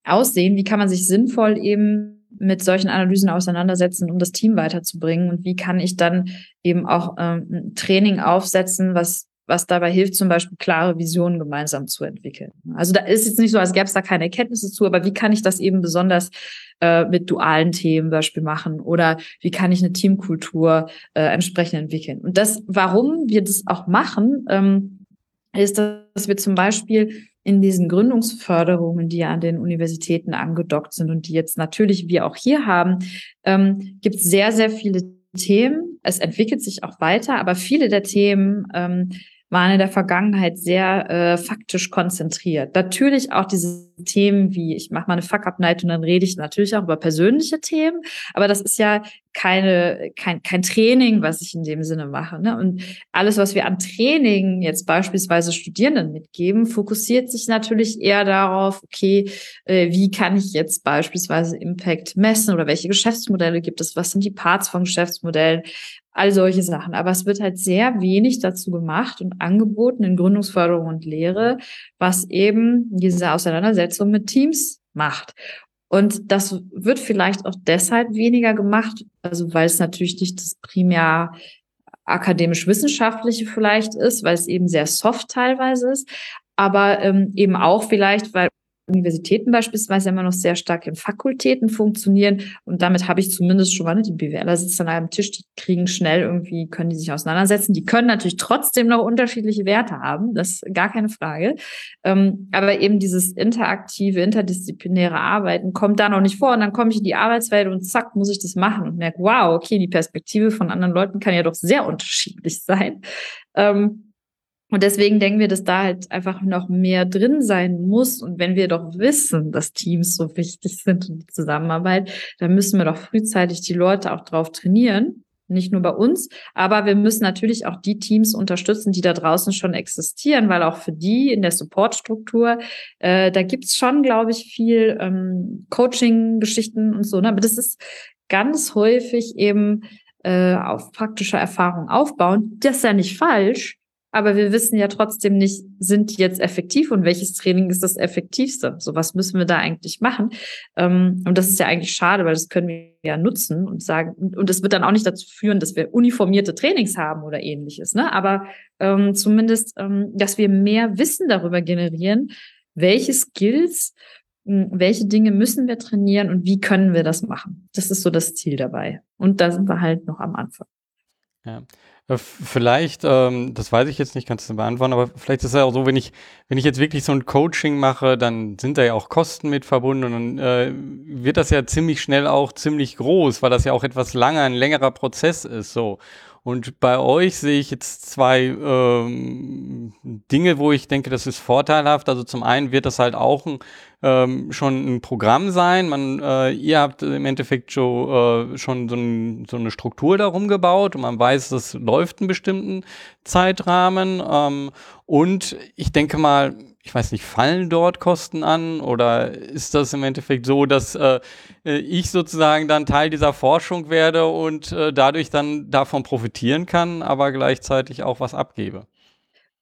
aussehen? Wie kann man sich sinnvoll eben mit solchen Analysen auseinandersetzen, um das Team weiterzubringen? Und wie kann ich dann eben auch ähm, ein Training aufsetzen, was was dabei hilft, zum Beispiel klare Visionen gemeinsam zu entwickeln. Also da ist jetzt nicht so, als gäbe es da keine Erkenntnisse zu, aber wie kann ich das eben besonders äh, mit dualen Themen Beispiel machen oder wie kann ich eine Teamkultur äh, entsprechend entwickeln? Und das, warum wir das auch machen, ähm, ist, dass wir zum Beispiel in diesen Gründungsförderungen, die ja an den Universitäten angedockt sind und die jetzt natürlich wir auch hier haben, ähm, gibt es sehr, sehr viele Themen. Es entwickelt sich auch weiter, aber viele der Themen ähm, waren in der Vergangenheit sehr äh, faktisch konzentriert. Natürlich auch diese Themen wie, ich mache mal eine Fuck-Up-Night und dann rede ich natürlich auch über persönliche Themen, aber das ist ja keine, kein, kein Training, was ich in dem Sinne mache. Ne? Und alles, was wir an Training jetzt beispielsweise Studierenden mitgeben, fokussiert sich natürlich eher darauf, okay, äh, wie kann ich jetzt beispielsweise Impact messen oder welche Geschäftsmodelle gibt es, was sind die Parts von Geschäftsmodellen, all solche Sachen. Aber es wird halt sehr wenig dazu gemacht und angeboten in Gründungsförderung und Lehre, was eben diese Auseinandersetzung mit Teams macht. Und das wird vielleicht auch deshalb weniger gemacht, also weil es natürlich nicht das primär akademisch-wissenschaftliche vielleicht ist, weil es eben sehr soft teilweise ist, aber ähm, eben auch vielleicht, weil Universitäten beispielsweise immer noch sehr stark in Fakultäten funktionieren. Und damit habe ich zumindest schon mal, ne, die BWLer sitzen an einem Tisch, die kriegen schnell irgendwie, können die sich auseinandersetzen. Die können natürlich trotzdem noch unterschiedliche Werte haben, das ist gar keine Frage. Ähm, aber eben dieses interaktive, interdisziplinäre Arbeiten kommt da noch nicht vor. Und dann komme ich in die Arbeitswelt und zack, muss ich das machen und merke, wow, okay, die Perspektive von anderen Leuten kann ja doch sehr unterschiedlich sein. Ähm, Und deswegen denken wir, dass da halt einfach noch mehr drin sein muss. Und wenn wir doch wissen, dass Teams so wichtig sind und die Zusammenarbeit, dann müssen wir doch frühzeitig die Leute auch drauf trainieren. Nicht nur bei uns, aber wir müssen natürlich auch die Teams unterstützen, die da draußen schon existieren, weil auch für die in der Supportstruktur, äh, da gibt's schon, glaube ich, viel ähm, Coaching-Geschichten und so. Ne? Aber das ist ganz häufig eben äh, auf praktischer Erfahrung aufbauen. Das ist ja nicht falsch, aber wir wissen ja trotzdem nicht, sind die jetzt effektiv und welches Training ist das effektivste? So was müssen wir da eigentlich machen? Ähm, und das ist ja eigentlich schade, weil das können wir ja nutzen und sagen, und es wird dann auch nicht dazu führen, dass wir uniformierte Trainings haben oder ähnliches, ne? Aber ähm, zumindest, ähm, dass wir mehr Wissen darüber generieren, welche Skills, hm, welche Dinge müssen wir trainieren und wie können wir das machen? Das ist so das Ziel dabei. Und da sind wir halt noch am Anfang. Ja. Äh, vielleicht, ähm, das weiß ich jetzt nicht, kannst du beantworten, aber vielleicht ist es ja auch so, wenn ich, wenn ich jetzt wirklich so ein Coaching mache, dann sind da ja auch Kosten mit verbunden und dann äh, wird das ja ziemlich schnell auch ziemlich groß, weil das ja auch etwas langer, ein längerer Prozess ist. So. Und bei euch sehe ich jetzt zwei ähm, Dinge, wo ich denke, das ist vorteilhaft. Also zum einen wird das halt auch ein, ähm, schon ein Programm sein. Man, äh, ihr habt im Endeffekt schon, äh, schon so, ein, so, eine Struktur darum gebaut und man weiß, das läuft einen bestimmten Zeitrahmen. Ähm, und ich denke mal, ich weiß nicht, fallen dort Kosten an oder ist das im Endeffekt so, dass äh, äh, ich sozusagen dann Teil dieser Forschung werde und äh, dadurch dann davon profitieren kann, aber gleichzeitig auch was abgebe?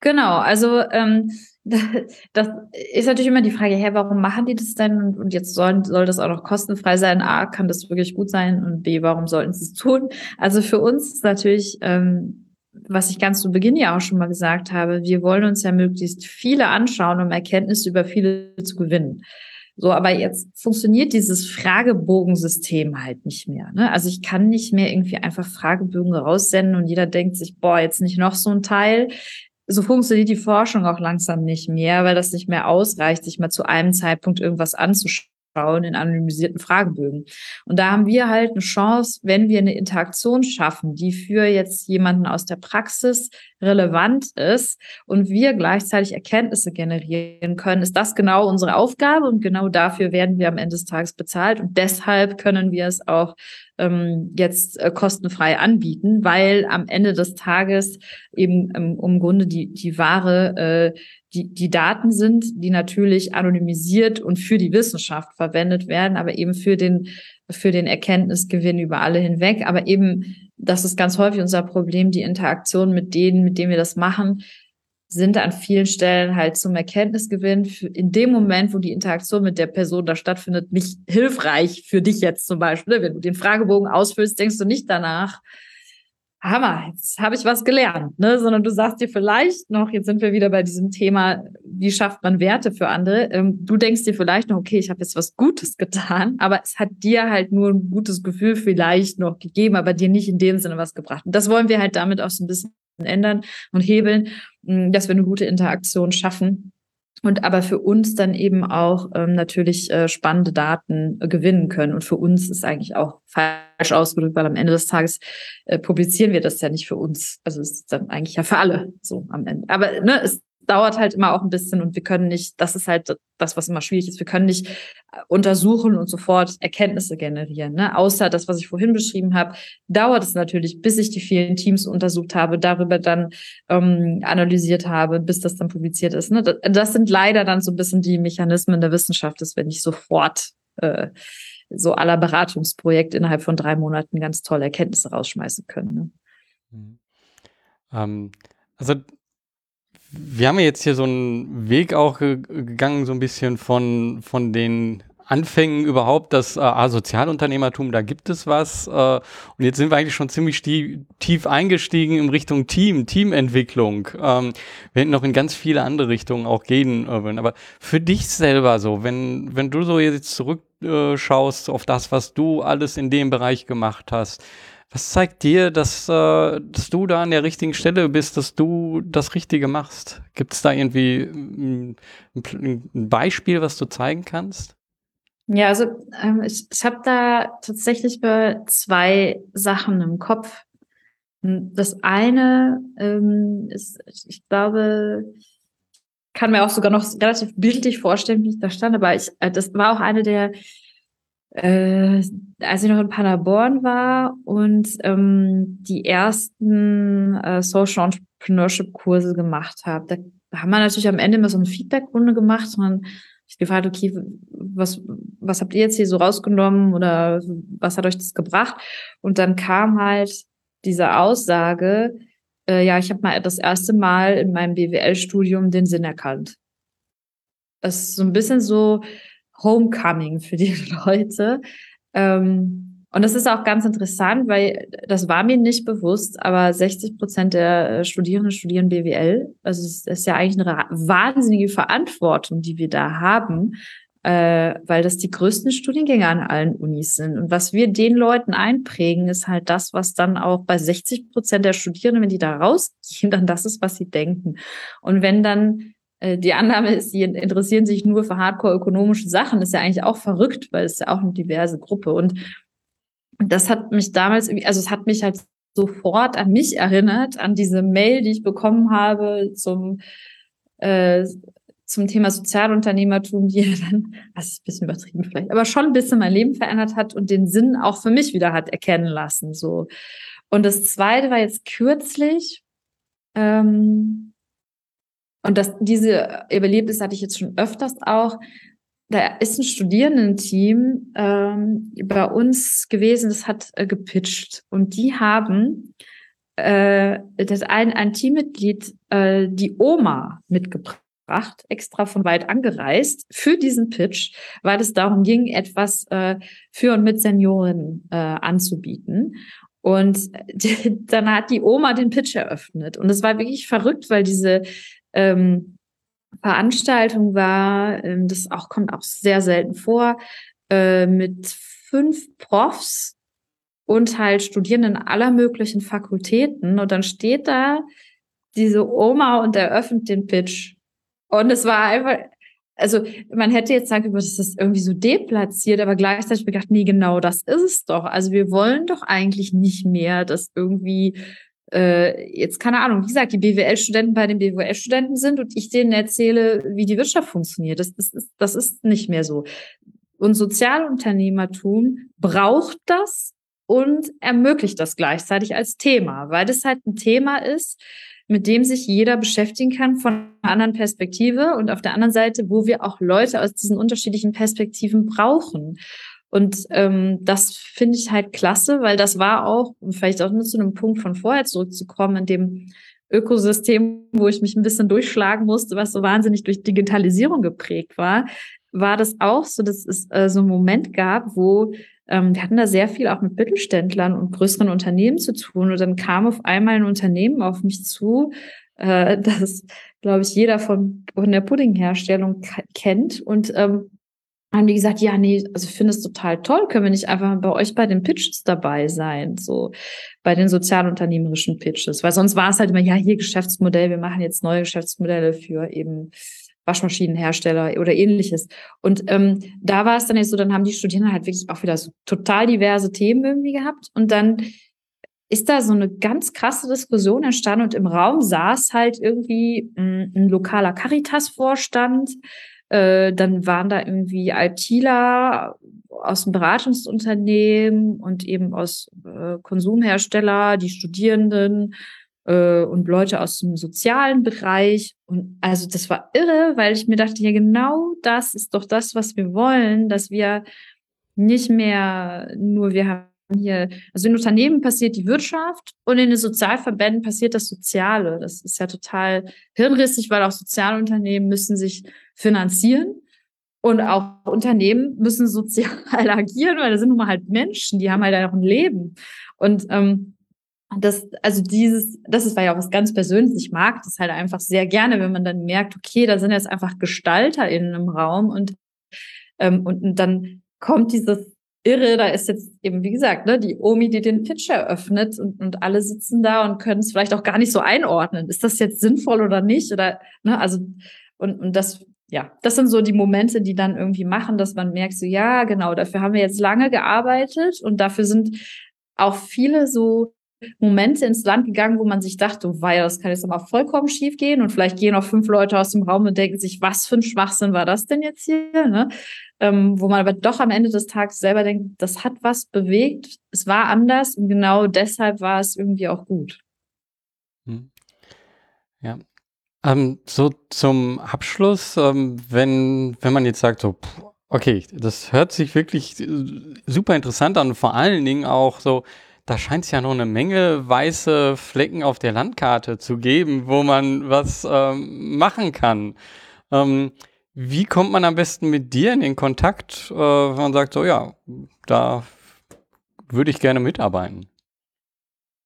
Genau, also ähm, das ist natürlich immer die Frage, hey, warum machen die das denn? Und, jetzt soll, soll das auch noch kostenfrei sein? A, kann das wirklich gut sein? Und B, warum sollten sie es tun? Also für uns ist natürlich ähm, was ich ganz zu Beginn ja auch schon mal gesagt habe, wir wollen uns ja möglichst viele anschauen, um Erkenntnisse über viele zu gewinnen. So, aber jetzt funktioniert dieses Fragebogensystem halt nicht mehr. Ne? Also ich kann nicht mehr irgendwie einfach Fragebögen raussenden und jeder denkt sich, boah, jetzt nicht noch so ein Teil. So funktioniert die Forschung auch langsam nicht mehr, weil das nicht mehr ausreicht, sich mal zu einem Zeitpunkt irgendwas anzuschauen schauen in anonymisierten Fragebögen. Und da haben wir halt eine Chance, wenn wir eine Interaktion schaffen, die für jetzt jemanden aus der Praxis relevant ist und wir gleichzeitig Erkenntnisse generieren können, ist das genau unsere Aufgabe und genau dafür werden wir am Ende des Tages bezahlt und deshalb können wir es auch ähm, jetzt äh, kostenfrei anbieten, weil am Ende des Tages eben ähm, im Grunde die, die wahre äh, die, die Daten sind, die natürlich anonymisiert und für die Wissenschaft verwendet werden, aber eben für den, für den Erkenntnisgewinn über alle hinweg. Aber eben, das ist ganz häufig unser Problem, die Interaktion mit denen, mit denen wir das machen, sind an vielen Stellen halt zum Erkenntnisgewinn in dem Moment, wo die Interaktion mit der Person da stattfindet, nicht hilfreich für dich jetzt zum Beispiel. Wenn du den Fragebogen ausfüllst, denkst du nicht danach, Hammer, jetzt habe ich was gelernt, ne? sondern du sagst dir vielleicht noch, jetzt sind wir wieder bei diesem Thema, wie schafft man Werte für andere. Ähm, du denkst dir vielleicht noch, okay, ich habe jetzt was Gutes getan, aber es hat dir halt nur ein gutes Gefühl vielleicht noch gegeben, aber dir nicht in dem Sinne was gebracht. Und das wollen wir halt damit auch so ein bisschen ändern und hebeln, dass wir eine gute Interaktion schaffen und aber für uns dann eben auch ähm, natürlich äh, spannende Daten äh, gewinnen können. Und für uns ist eigentlich auch falsch ausgedrückt, weil am Ende des Tages äh, publizieren wir das ja nicht für uns. Also es ist dann eigentlich ja für alle so am Ende. Aber ne, es dauert halt immer auch ein bisschen und wir können nicht, das ist halt das, was immer schwierig ist, wir können nicht äh, untersuchen und sofort Erkenntnisse generieren. Ne? Außer das, was ich vorhin beschrieben habe, dauert es natürlich, bis ich die vielen Teams untersucht habe, darüber dann ähm, analysiert habe, bis das dann publiziert ist. Ne? Das, sind leider dann so ein bisschen die Mechanismen der Wissenschaft, dass wir nicht sofort äh, so aller Beratungsprojekt innerhalb von drei Monaten ganz tolle Erkenntnisse rausschmeißen können. Ne? Mhm. Ähm, also wir haben ja jetzt hier so einen Weg auch gegangen, so ein bisschen von, von den Anfängen überhaupt, das äh, Sozialunternehmertum, da gibt es was. Äh, und jetzt sind wir eigentlich schon ziemlich tief eingestiegen in Richtung Team, Teamentwicklung. Ähm, wir hätten noch in ganz viele andere Richtungen auch gehen äh, wollen. Aber für dich selber so, wenn, wenn du so jetzt zurückschaust auf das, was du alles in dem Bereich gemacht hast, was zeigt dir, dass, äh, dass du da an der richtigen Stelle bist, dass du das Richtige machst? Gibt es da irgendwie ein, ein, Beispiel, was du zeigen kannst? Ja, also ähm, ich, ich habe da tatsächlich zwei Sachen im Kopf. Hm, das eine ähm, ist, ich glaube, kann mir auch sogar noch relativ bildlich vorstellen, wie ich da stand, aber ich, äh, das war auch eine der, äh, als ich noch in Paderborn war und ähm, die ersten äh, Social Entrepreneurship Kurse gemacht habe. Da haben wir natürlich am Ende immer so eine Feedback-Runde gemacht und dann ich gefragt, okay, was, was habt ihr jetzt hier so rausgenommen oder was hat euch das gebracht? Und dann kam halt diese Aussage, äh, ja, ich habe mal das erste Mal in meinem BWL-Studium den Sinn erkannt. Das ist so ein bisschen so Homecoming für die Leute. Ähm, und das ist auch ganz interessant, weil das war mir nicht bewusst, aber 60 Prozent der äh, Studierenden studieren BWL. Also es ist ja eigentlich eine wahnsinnige Verantwortung, die wir da haben, äh, weil das die größten Studiengänge an allen Unis sind. Und was wir den Leuten einprägen, ist halt das, was dann auch bei 60 Prozent der Studierenden, wenn die da rausgehen, dann das ist, was sie denken. Und wenn dann die Annahme ist, sie interessieren sich nur für hardcore-ökonomische Sachen, ist ja eigentlich auch verrückt, weil es ja auch eine diverse Gruppe. Und das hat mich damals, also es hat mich halt sofort an mich erinnert, an diese Mail, die ich bekommen habe zum äh, zum Thema Sozialunternehmertum, die dann, das ist ein bisschen übertrieben vielleicht, aber schon ein bisschen mein Leben verändert hat und den Sinn auch für mich wieder hat erkennen lassen. So. Und das zweite war jetzt kürzlich, ähm, und das, diese Überlebnis hatte ich jetzt schon öfters auch. Da ist ein Studierendenteam ähm, bei uns gewesen, das hat äh, gepitcht. Und die haben äh, das ein, ein Teammitglied, äh, die Oma mitgebracht gebracht, extra von weit angereist für diesen Pitch, weil es darum ging, etwas äh, für und mit Senioren äh, anzubieten. Und dann hat die Oma den Pitch eröffnet. Und es war wirklich verrückt, weil diese ähm, Veranstaltung war, ähm, das auch kommt auch sehr selten vor, äh, mit fünf Profs und halt Studierenden aller möglichen Fakultäten. Und dann steht da diese Oma und eröffnet den Pitch. Und es war einfach, also man hätte jetzt sagen können, das ist irgendwie so deplatziert, aber gleichzeitig habe ich gedacht, nee, genau das ist es doch. Also wir wollen doch eigentlich nicht mehr, dass irgendwie äh, jetzt keine Ahnung, wie gesagt, die BWL-Studenten bei den BWL-Studenten sind und ich denen erzähle, wie die Wirtschaft funktioniert. Das, das, ist, das ist nicht mehr so. Und Sozialunternehmertum braucht das und ermöglicht das gleichzeitig als Thema, weil das halt ein Thema ist, mit dem sich jeder beschäftigen kann von einer anderen Perspektive und auf der anderen Seite, wo wir auch Leute aus diesen unterschiedlichen Perspektiven brauchen. Und ähm, das finde ich halt klasse, weil das war auch, vielleicht auch nur zu einem Punkt von vorher zurückzukommen, in dem Ökosystem, wo ich mich ein bisschen durchschlagen musste, was so wahnsinnig durch Digitalisierung geprägt war, war das auch so, dass es äh, so einen Moment gab, wo ähm, wir hatten da sehr viel auch mit Mittelständlern und größeren Unternehmen zu tun. Und dann kam auf einmal ein Unternehmen auf mich zu, äh, das, glaube ich, jeder von, von der Puddingherstellung kennt. Und ähm, haben die gesagt, ja, nee, also ich finde es total toll, können wir nicht einfach bei euch bei den Pitches dabei sein, so bei den sozialunternehmerischen Pitches, weil sonst war es halt immer, ja, hier Geschäftsmodell, wir machen jetzt neue Geschäftsmodelle für eben Waschmaschinenhersteller oder ähnliches. Und ähm, da war es dann jetzt so, dann haben die Studierenden halt wirklich auch wieder so total diverse Themen irgendwie gehabt. Und dann ist da so eine ganz krasse Diskussion entstanden und im Raum saß halt irgendwie ein, ein lokaler Caritas-Vorstand. Äh, dann waren da irgendwie ITler aus dem Beratungsunternehmen und eben aus äh, Konsumhersteller, die Studierenden äh, und Leute aus dem sozialen Bereich. Und also das war irre, weil ich mir dachte, ja, genau das ist doch das, was wir wollen, dass wir nicht mehr nur, wir haben hier, also in Unternehmen passiert die Wirtschaft und in den Sozialverbänden passiert das Soziale. Das ist ja total hirnrissig, weil auch Sozialunternehmen müssen sich finanzieren. Und auch Unternehmen müssen sozial agieren, weil da sind nun mal halt Menschen, die haben halt auch ein Leben. Und ähm, das, also dieses, das ist war ja auch was ganz Persönliches. Ich mag das halt einfach sehr gerne, wenn man dann merkt, okay, da sind jetzt einfach Gestalter in einem Raum und, ähm, und, und dann kommt dieses Irre, da ist jetzt eben, wie gesagt, ne, die Omi, die den Pitch eröffnet und, und alle sitzen da und können es vielleicht auch gar nicht so einordnen. Ist das jetzt sinnvoll oder nicht? Oder, ne, also, und, und das, ja, das sind so die Momente, die dann irgendwie machen, dass man merkt, so, ja, genau, dafür haben wir jetzt lange gearbeitet und dafür sind auch viele so Momente ins Land gegangen, wo man sich dachte, oh, weil das kann jetzt aber vollkommen schief gehen und vielleicht gehen auch fünf Leute aus dem Raum und denken sich, was für ein Schwachsinn war das denn jetzt hier? Ne? Ähm, wo man aber doch am Ende des Tages selber denkt, das hat was bewegt, es war anders und genau deshalb war es irgendwie auch gut. Hm. Ja. Ähm, so zum Abschluss, ähm, wenn, wenn man jetzt sagt, so, okay, das hört sich wirklich äh, super interessant an vor allen Dingen auch so, da scheint es ja noch eine Menge weiße Flecken auf der Landkarte zu geben, wo man was ähm, machen kann. Ähm, wie kommt man am besten mit dir in den Kontakt, äh, wenn man sagt, so ja, da würde ich gerne mitarbeiten?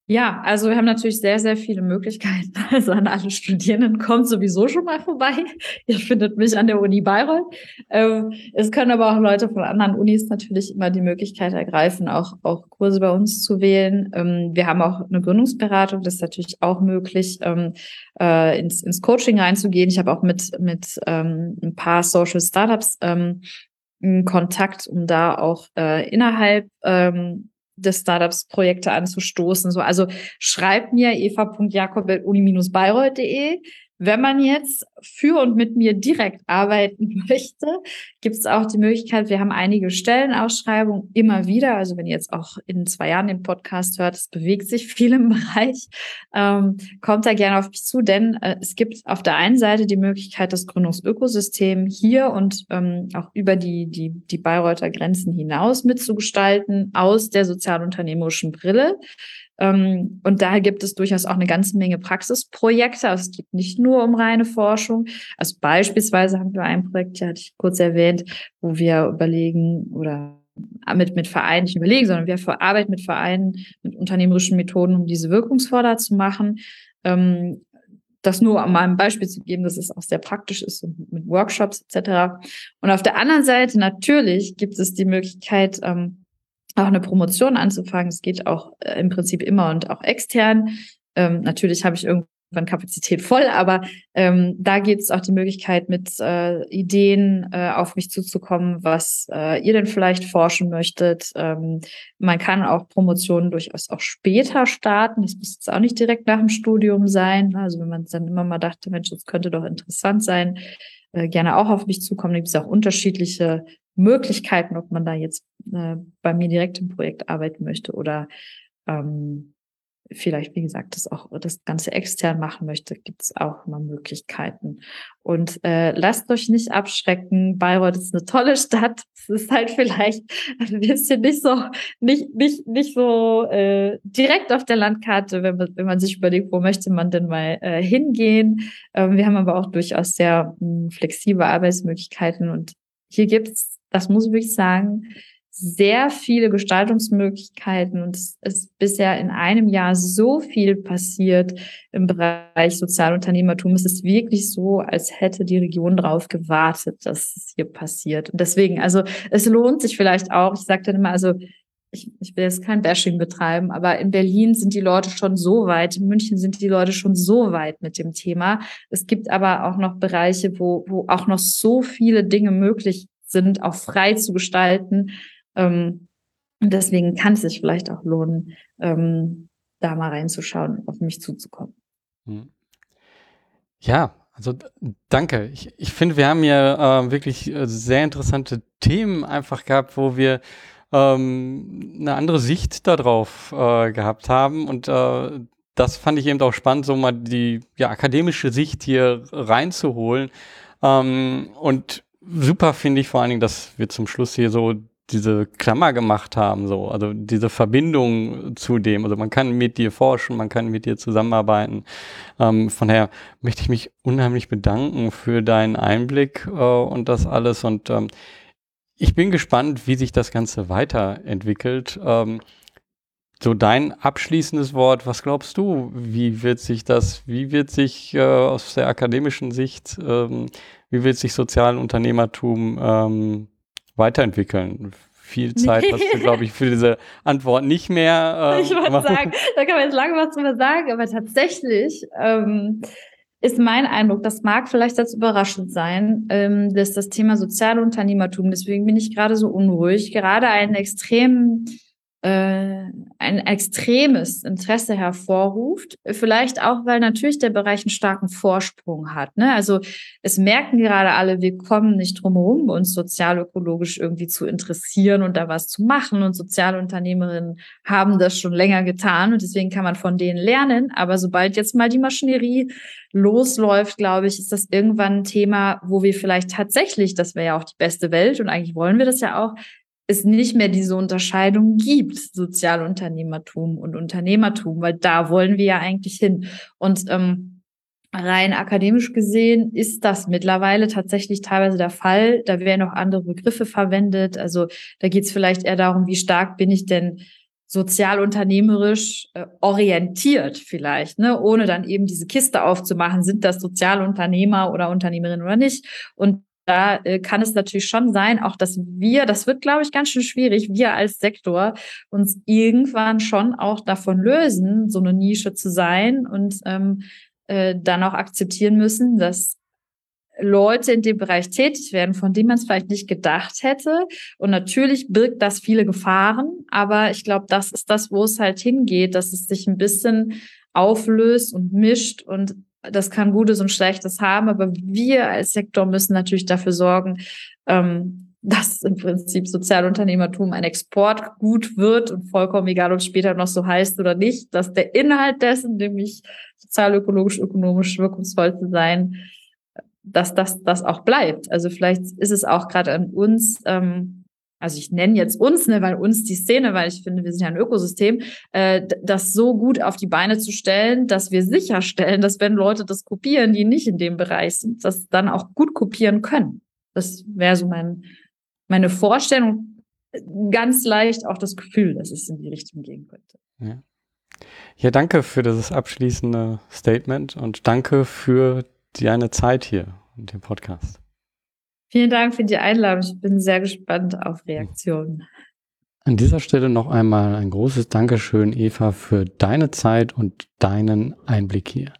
Ja, also wir haben natürlich sehr, sehr viele Möglichkeiten. Also an alle Studierenden kommt sowieso schon mal vorbei. Ihr findet mich an der Uni Bayreuth. Ähm, es können aber auch Leute von anderen Unis natürlich immer die Möglichkeit ergreifen, auch, auch Kurse bei uns zu wählen. Ähm, wir haben auch eine Gründungsberatung, das ist natürlich auch möglich, ähm, äh, ins, ins Coaching reinzugehen. Ich habe auch mit, mit ein paar Social Startups ähm, Kontakt, um da auch äh, innerhalb ähm, des Startups Projekte anzustoßen. So, also schreibt mir eva.jakob.uni-bayreuth.de wenn man jetzt für und mit mir direkt arbeiten möchte, gibt es auch die Möglichkeit, wir haben einige Stellenausschreibungen immer wieder. Also wenn ihr jetzt auch in zwei Jahren den Podcast hört, es bewegt sich viel im Bereich, ähm, kommt da gerne auf mich zu, denn äh, es gibt auf der einen Seite die Möglichkeit, das Gründungsökosystem hier und ähm, auch über die, die, die Bayreuther Grenzen hinaus mitzugestalten aus der sozialunternehmerischen Brille. Ähm, und daher gibt es durchaus auch eine ganze Menge Praxisprojekte. Also es geht nicht nur um reine Forschung. Also beispielsweise haben wir ein Projekt, ja, hatte ich kurz erwähnt, wo wir überlegen oder mit, mit Vereinen nicht überlegen, sondern wir arbeiten mit Vereinen, mit unternehmerischen Methoden, um diese wirkungsvoller zu machen. Ähm, das nur um mal ein Beispiel zu geben, dass es auch sehr praktisch ist und mit Workshops etc. Und auf der anderen Seite natürlich gibt es die Möglichkeit, ähm, auch eine Promotion anzufangen. Es geht auch äh, im Prinzip immer und auch extern. Ähm, natürlich habe ich irgendwann Kapazität voll, aber ähm, da gibt es auch die Möglichkeit, mit äh, Ideen äh, auf mich zuzukommen, was äh, ihr denn vielleicht forschen möchtet. Ähm, man kann auch Promotionen durchaus auch später starten. Das muss jetzt auch nicht direkt nach dem Studium sein. Also wenn man dann immer mal dachte, Mensch, das könnte doch interessant sein, äh, gerne auch auf mich zukommen. Da gibt es auch unterschiedliche Möglichkeiten, ob man da jetzt äh, bei mir direkt im Projekt arbeiten möchte oder ähm, vielleicht, wie gesagt, das auch das Ganze extern machen möchte, gibt es auch immer Möglichkeiten. Und äh, lasst euch nicht abschrecken. Bayreuth ist eine tolle Stadt. Es ist halt vielleicht ein bisschen nicht so, nicht, nicht, nicht so äh, direkt auf der Landkarte, wenn man, wenn man sich überlegt, wo möchte man denn mal äh, hingehen. Ähm, wir haben aber auch durchaus sehr mh, hm, flexible Arbeitsmöglichkeiten und hier gibt's das muss ich wirklich sagen, sehr viele Gestaltungsmöglichkeiten und es ist bisher in einem Jahr so viel passiert im Bereich Sozialunternehmertum. Es ist wirklich so, als hätte die Region darauf gewartet, dass es hier passiert. Und deswegen, also es lohnt sich vielleicht auch, ich sage dann immer, also ich, ich will jetzt kein Bashing betreiben, aber in Berlin sind die Leute schon so weit, in München sind die Leute schon so weit mit dem Thema. Es gibt aber auch noch Bereiche, wo, wo auch noch so viele Dinge möglich sind, auch frei zu gestalten. Ähm, und deswegen kann es sich vielleicht auch lohnen, ähm, da mal reinzuschauen, auf mich zuzukommen. Hm. Ja, also danke. Ich, ich finde, wir haben hier äh, wirklich sehr interessante Themen einfach gehabt, wo wir ähm, eine andere Sicht darauf äh, gehabt haben. Und äh, das fand ich eben auch spannend, so mal die ja, akademische Sicht hier reinzuholen. Ähm, und super finde ich vor allen Dingen, dass wir zum Schluss hier so diese Klammer gemacht haben, so, also diese Verbindung zu dem. Also man kann mit dir forschen, man kann mit dir zusammenarbeiten. Ähm, von daher möchte ich mich unheimlich bedanken für deinen Einblick äh, und das alles. Und ähm, ich bin gespannt, wie sich das Ganze weiterentwickelt. Ähm, so dein abschließendes Wort, was glaubst du, wie wird sich das, wie wird sich äh, aus der akademischen Sicht ähm, wie wird sich Sozialunternehmertum ähm, weiterentwickeln? Viel Zeit hast du, glaube ich, für diese Antwort nicht mehr. Ähm, ich wollte sagen, da kann man jetzt lange was drüber sagen, aber tatsächlich ähm, ist mein Eindruck, das mag vielleicht als überraschend sein, ähm, dass das Thema Sozialunternehmertum, deswegen bin ich gerade so unruhig, gerade einen extremen ein extremes Interesse hervorruft. Vielleicht auch, weil natürlich der Bereich einen starken Vorsprung hat. Ne? Also es merken gerade alle, wir kommen nicht drum herum, uns sozialökologisch irgendwie zu interessieren und da was zu machen. Und Sozialunternehmerinnen haben das schon länger getan und deswegen kann man von denen lernen. Aber sobald jetzt mal die Maschinerie losläuft, glaube ich, ist das irgendwann ein Thema, wo wir vielleicht tatsächlich, das wäre ja auch die beste Welt und eigentlich wollen wir das ja auch, es nicht mehr diese Unterscheidung gibt, Sozialunternehmertum und Unternehmertum, weil da wollen wir ja eigentlich hin. Und ähm, rein akademisch gesehen ist das mittlerweile tatsächlich teilweise der Fall. Da werden auch andere Begriffe verwendet. Also da geht es vielleicht eher darum, wie stark bin ich denn sozialunternehmerisch äh, orientiert vielleicht, ne, ohne dann eben diese Kiste aufzumachen, sind das Sozialunternehmer oder Unternehmerinnen oder nicht. Und da äh, kann es natürlich schon sein, auch dass wir, das wird, glaube ich, ganz schön schwierig, wir als Sektor uns irgendwann schon auch davon lösen, so eine Nische zu sein und ähm, äh, dann auch akzeptieren müssen, dass Leute in dem Bereich tätig werden, von denen man es vielleicht nicht gedacht hätte. Und natürlich birgt das viele Gefahren, aber ich glaube, das ist das, wo es halt hingeht, dass es sich ein bisschen auflöst und mischt und das kann Gutes und Schlechtes haben, aber wir als Sektor müssen natürlich dafür sorgen, ähm, dass im Prinzip Sozialunternehmertum ein Exportgut wird und vollkommen egal, ob es später noch so heißt oder nicht, dass der Inhalt dessen, nämlich sozialökologisch, ökonomisch wirkungsvoll zu sein, dass das, das auch bleibt. Also vielleicht ist es auch gerade an uns, ähm, also ich nenne jetzt uns, ne, weil uns die Szene, weil ich finde, wir sind ja ein Ökosystem, äh, das so gut auf die Beine zu stellen, dass wir sicherstellen, dass wenn Leute das kopieren, die nicht in dem Bereich sind, das dann auch gut kopieren können. Das wäre so mein, meine Vorstellung. Ganz leicht auch das Gefühl, dass es in die Richtung gehen könnte. Ja. ja, danke für das abschließende Statement und danke für deine Zeit hier und den Podcast. Vielen Dank für die Einladung. Ich bin sehr gespannt auf Reaktionen. An dieser Stelle noch einmal ein großes Dankeschön, Eva, für deine Zeit und deinen Einblick hier.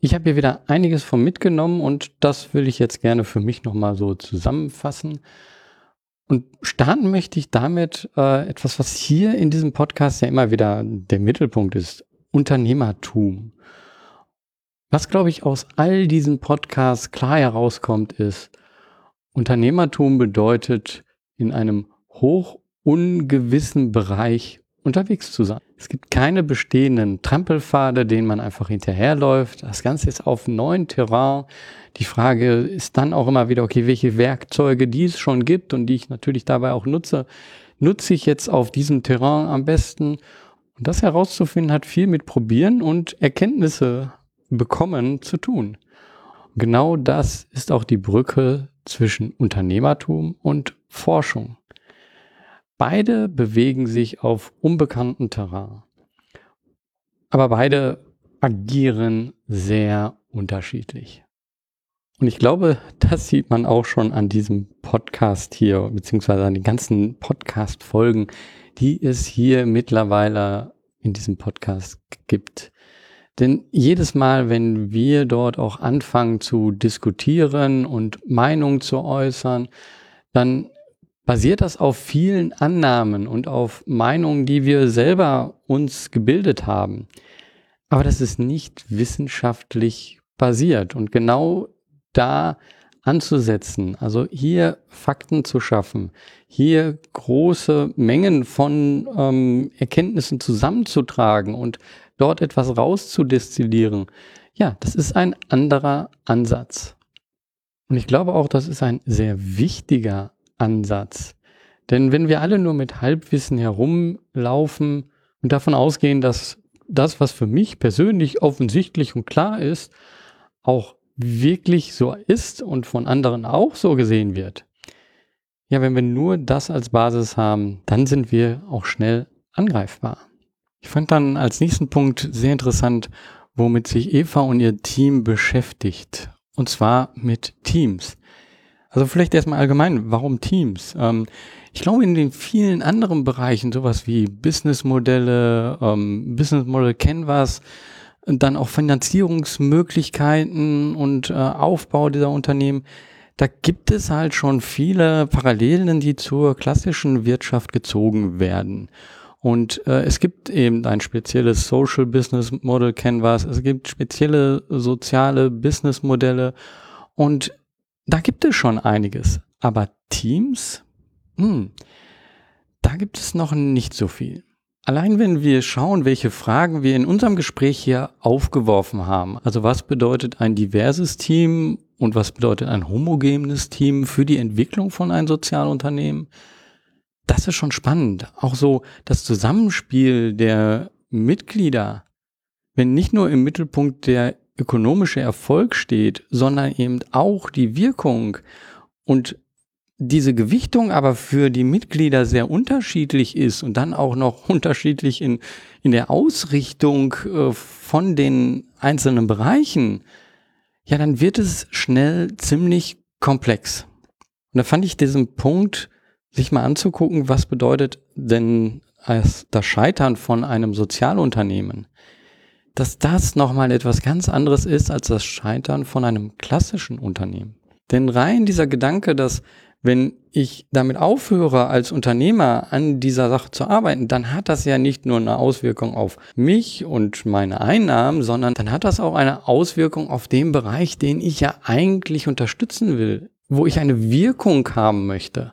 Ich habe hier wieder einiges von mitgenommen und das will ich jetzt gerne für mich nochmal so zusammenfassen. Und starten möchte ich damit äh, etwas, was hier in diesem Podcast ja immer wieder der Mittelpunkt ist, Unternehmertum. Was, glaube ich, aus all diesen Podcasts klar herauskommt, ist, Unternehmertum bedeutet, in einem hoch ungewissen Bereich unterwegs zu sein. Es gibt keine bestehenden Trampelpfade, denen man einfach hinterherläuft. Das Ganze ist auf neuen Terrain. Die Frage ist dann auch immer wieder, okay, welche Werkzeuge, die es schon gibt und die ich natürlich dabei auch nutze, nutze ich jetzt auf diesem Terrain am besten? Und das herauszufinden hat viel mit Probieren und Erkenntnisse bekommen zu tun. Genau das ist auch die Brücke zwischen Unternehmertum und Forschung. Beide bewegen sich auf unbekanntem Terrain. Aber beide agieren sehr unterschiedlich. Und ich glaube, das sieht man auch schon an diesem Podcast hier, beziehungsweise an den ganzen Podcast-Folgen, die es hier mittlerweile in diesem Podcast gibt. Denn jedes Mal, wenn wir dort auch anfangen zu diskutieren und Meinungen zu äußern, dann basiert das auf vielen Annahmen und auf Meinungen, die wir selber uns gebildet haben. Aber das ist nicht wissenschaftlich basiert. Und genau da anzusetzen, also hier Fakten zu schaffen, hier große Mengen von ähm, Erkenntnissen zusammenzutragen und dort etwas rauszudestillieren, ja, das ist ein anderer Ansatz. Und ich glaube auch, das ist ein sehr wichtiger Ansatz. Denn wenn wir alle nur mit Halbwissen herumlaufen und davon ausgehen, dass das, was für mich persönlich offensichtlich und klar ist, auch wirklich so ist und von anderen auch so gesehen wird. Ja, wenn wir nur das als Basis haben, dann sind wir auch schnell angreifbar. Ich fand dann als nächsten Punkt sehr interessant, womit sich Eva und ihr Team beschäftigt. Und zwar mit Teams. Also vielleicht erstmal allgemein, warum Teams? Ähm, ich glaube, in den vielen anderen Bereichen, sowas wie Businessmodelle, ähm, Business Model Canvas, dann auch Finanzierungsmöglichkeiten und äh, Aufbau dieser Unternehmen, da gibt es halt schon viele Parallelen, die zur klassischen Wirtschaft gezogen werden. Und äh, es gibt eben ein spezielles Social Business Model Canvas, es gibt spezielle soziale Business Modelle. Und da gibt es schon einiges. Aber Teams, hm, da gibt es noch nicht so viel. Allein wenn wir schauen, welche Fragen wir in unserem Gespräch hier aufgeworfen haben, also was bedeutet ein diverses Team und was bedeutet ein homogenes Team für die Entwicklung von einem Sozialunternehmen, das ist schon spannend. Auch so das Zusammenspiel der Mitglieder, wenn nicht nur im Mittelpunkt der ökonomische Erfolg steht, sondern eben auch die Wirkung und diese Gewichtung aber für die Mitglieder sehr unterschiedlich ist und dann auch noch unterschiedlich in, in der Ausrichtung äh, von den einzelnen Bereichen, ja, dann wird es schnell ziemlich komplex. Und da fand ich diesen Punkt, sich mal anzugucken, was bedeutet denn das Scheitern von einem Sozialunternehmen, dass das nochmal etwas ganz anderes ist als das Scheitern von einem klassischen Unternehmen. Denn rein dieser Gedanke, dass wenn ich damit aufhöre, als Unternehmer an dieser Sache zu arbeiten, dann hat das ja nicht nur eine Auswirkung auf mich und meine Einnahmen, sondern dann hat das auch eine Auswirkung auf den Bereich, den ich ja eigentlich unterstützen will, wo ich eine Wirkung haben möchte.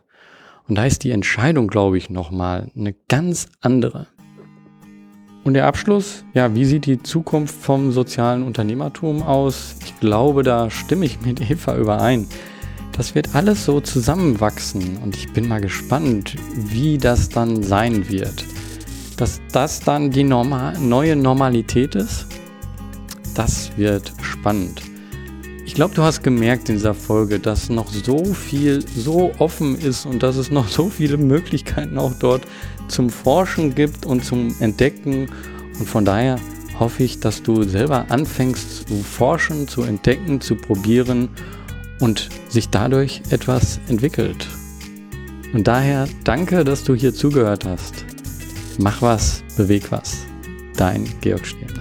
Und da ist die Entscheidung, glaube ich, nochmal eine ganz andere. Und der Abschluss, ja, wie sieht die Zukunft vom sozialen Unternehmertum aus? Ich glaube, da stimme ich mit Eva überein. Das wird alles so zusammenwachsen und ich bin mal gespannt, wie das dann sein wird. Dass das dann die Norma neue Normalität ist, das wird spannend. Ich glaube, du hast gemerkt in dieser Folge, dass noch so viel so offen ist und dass es noch so viele Möglichkeiten auch dort zum Forschen gibt und zum Entdecken. Und von daher hoffe ich, dass du selber anfängst zu forschen, zu entdecken, zu probieren und sich dadurch etwas entwickelt. Und daher danke, dass du hier zugehört hast. Mach was, beweg was. Dein Georg Stier.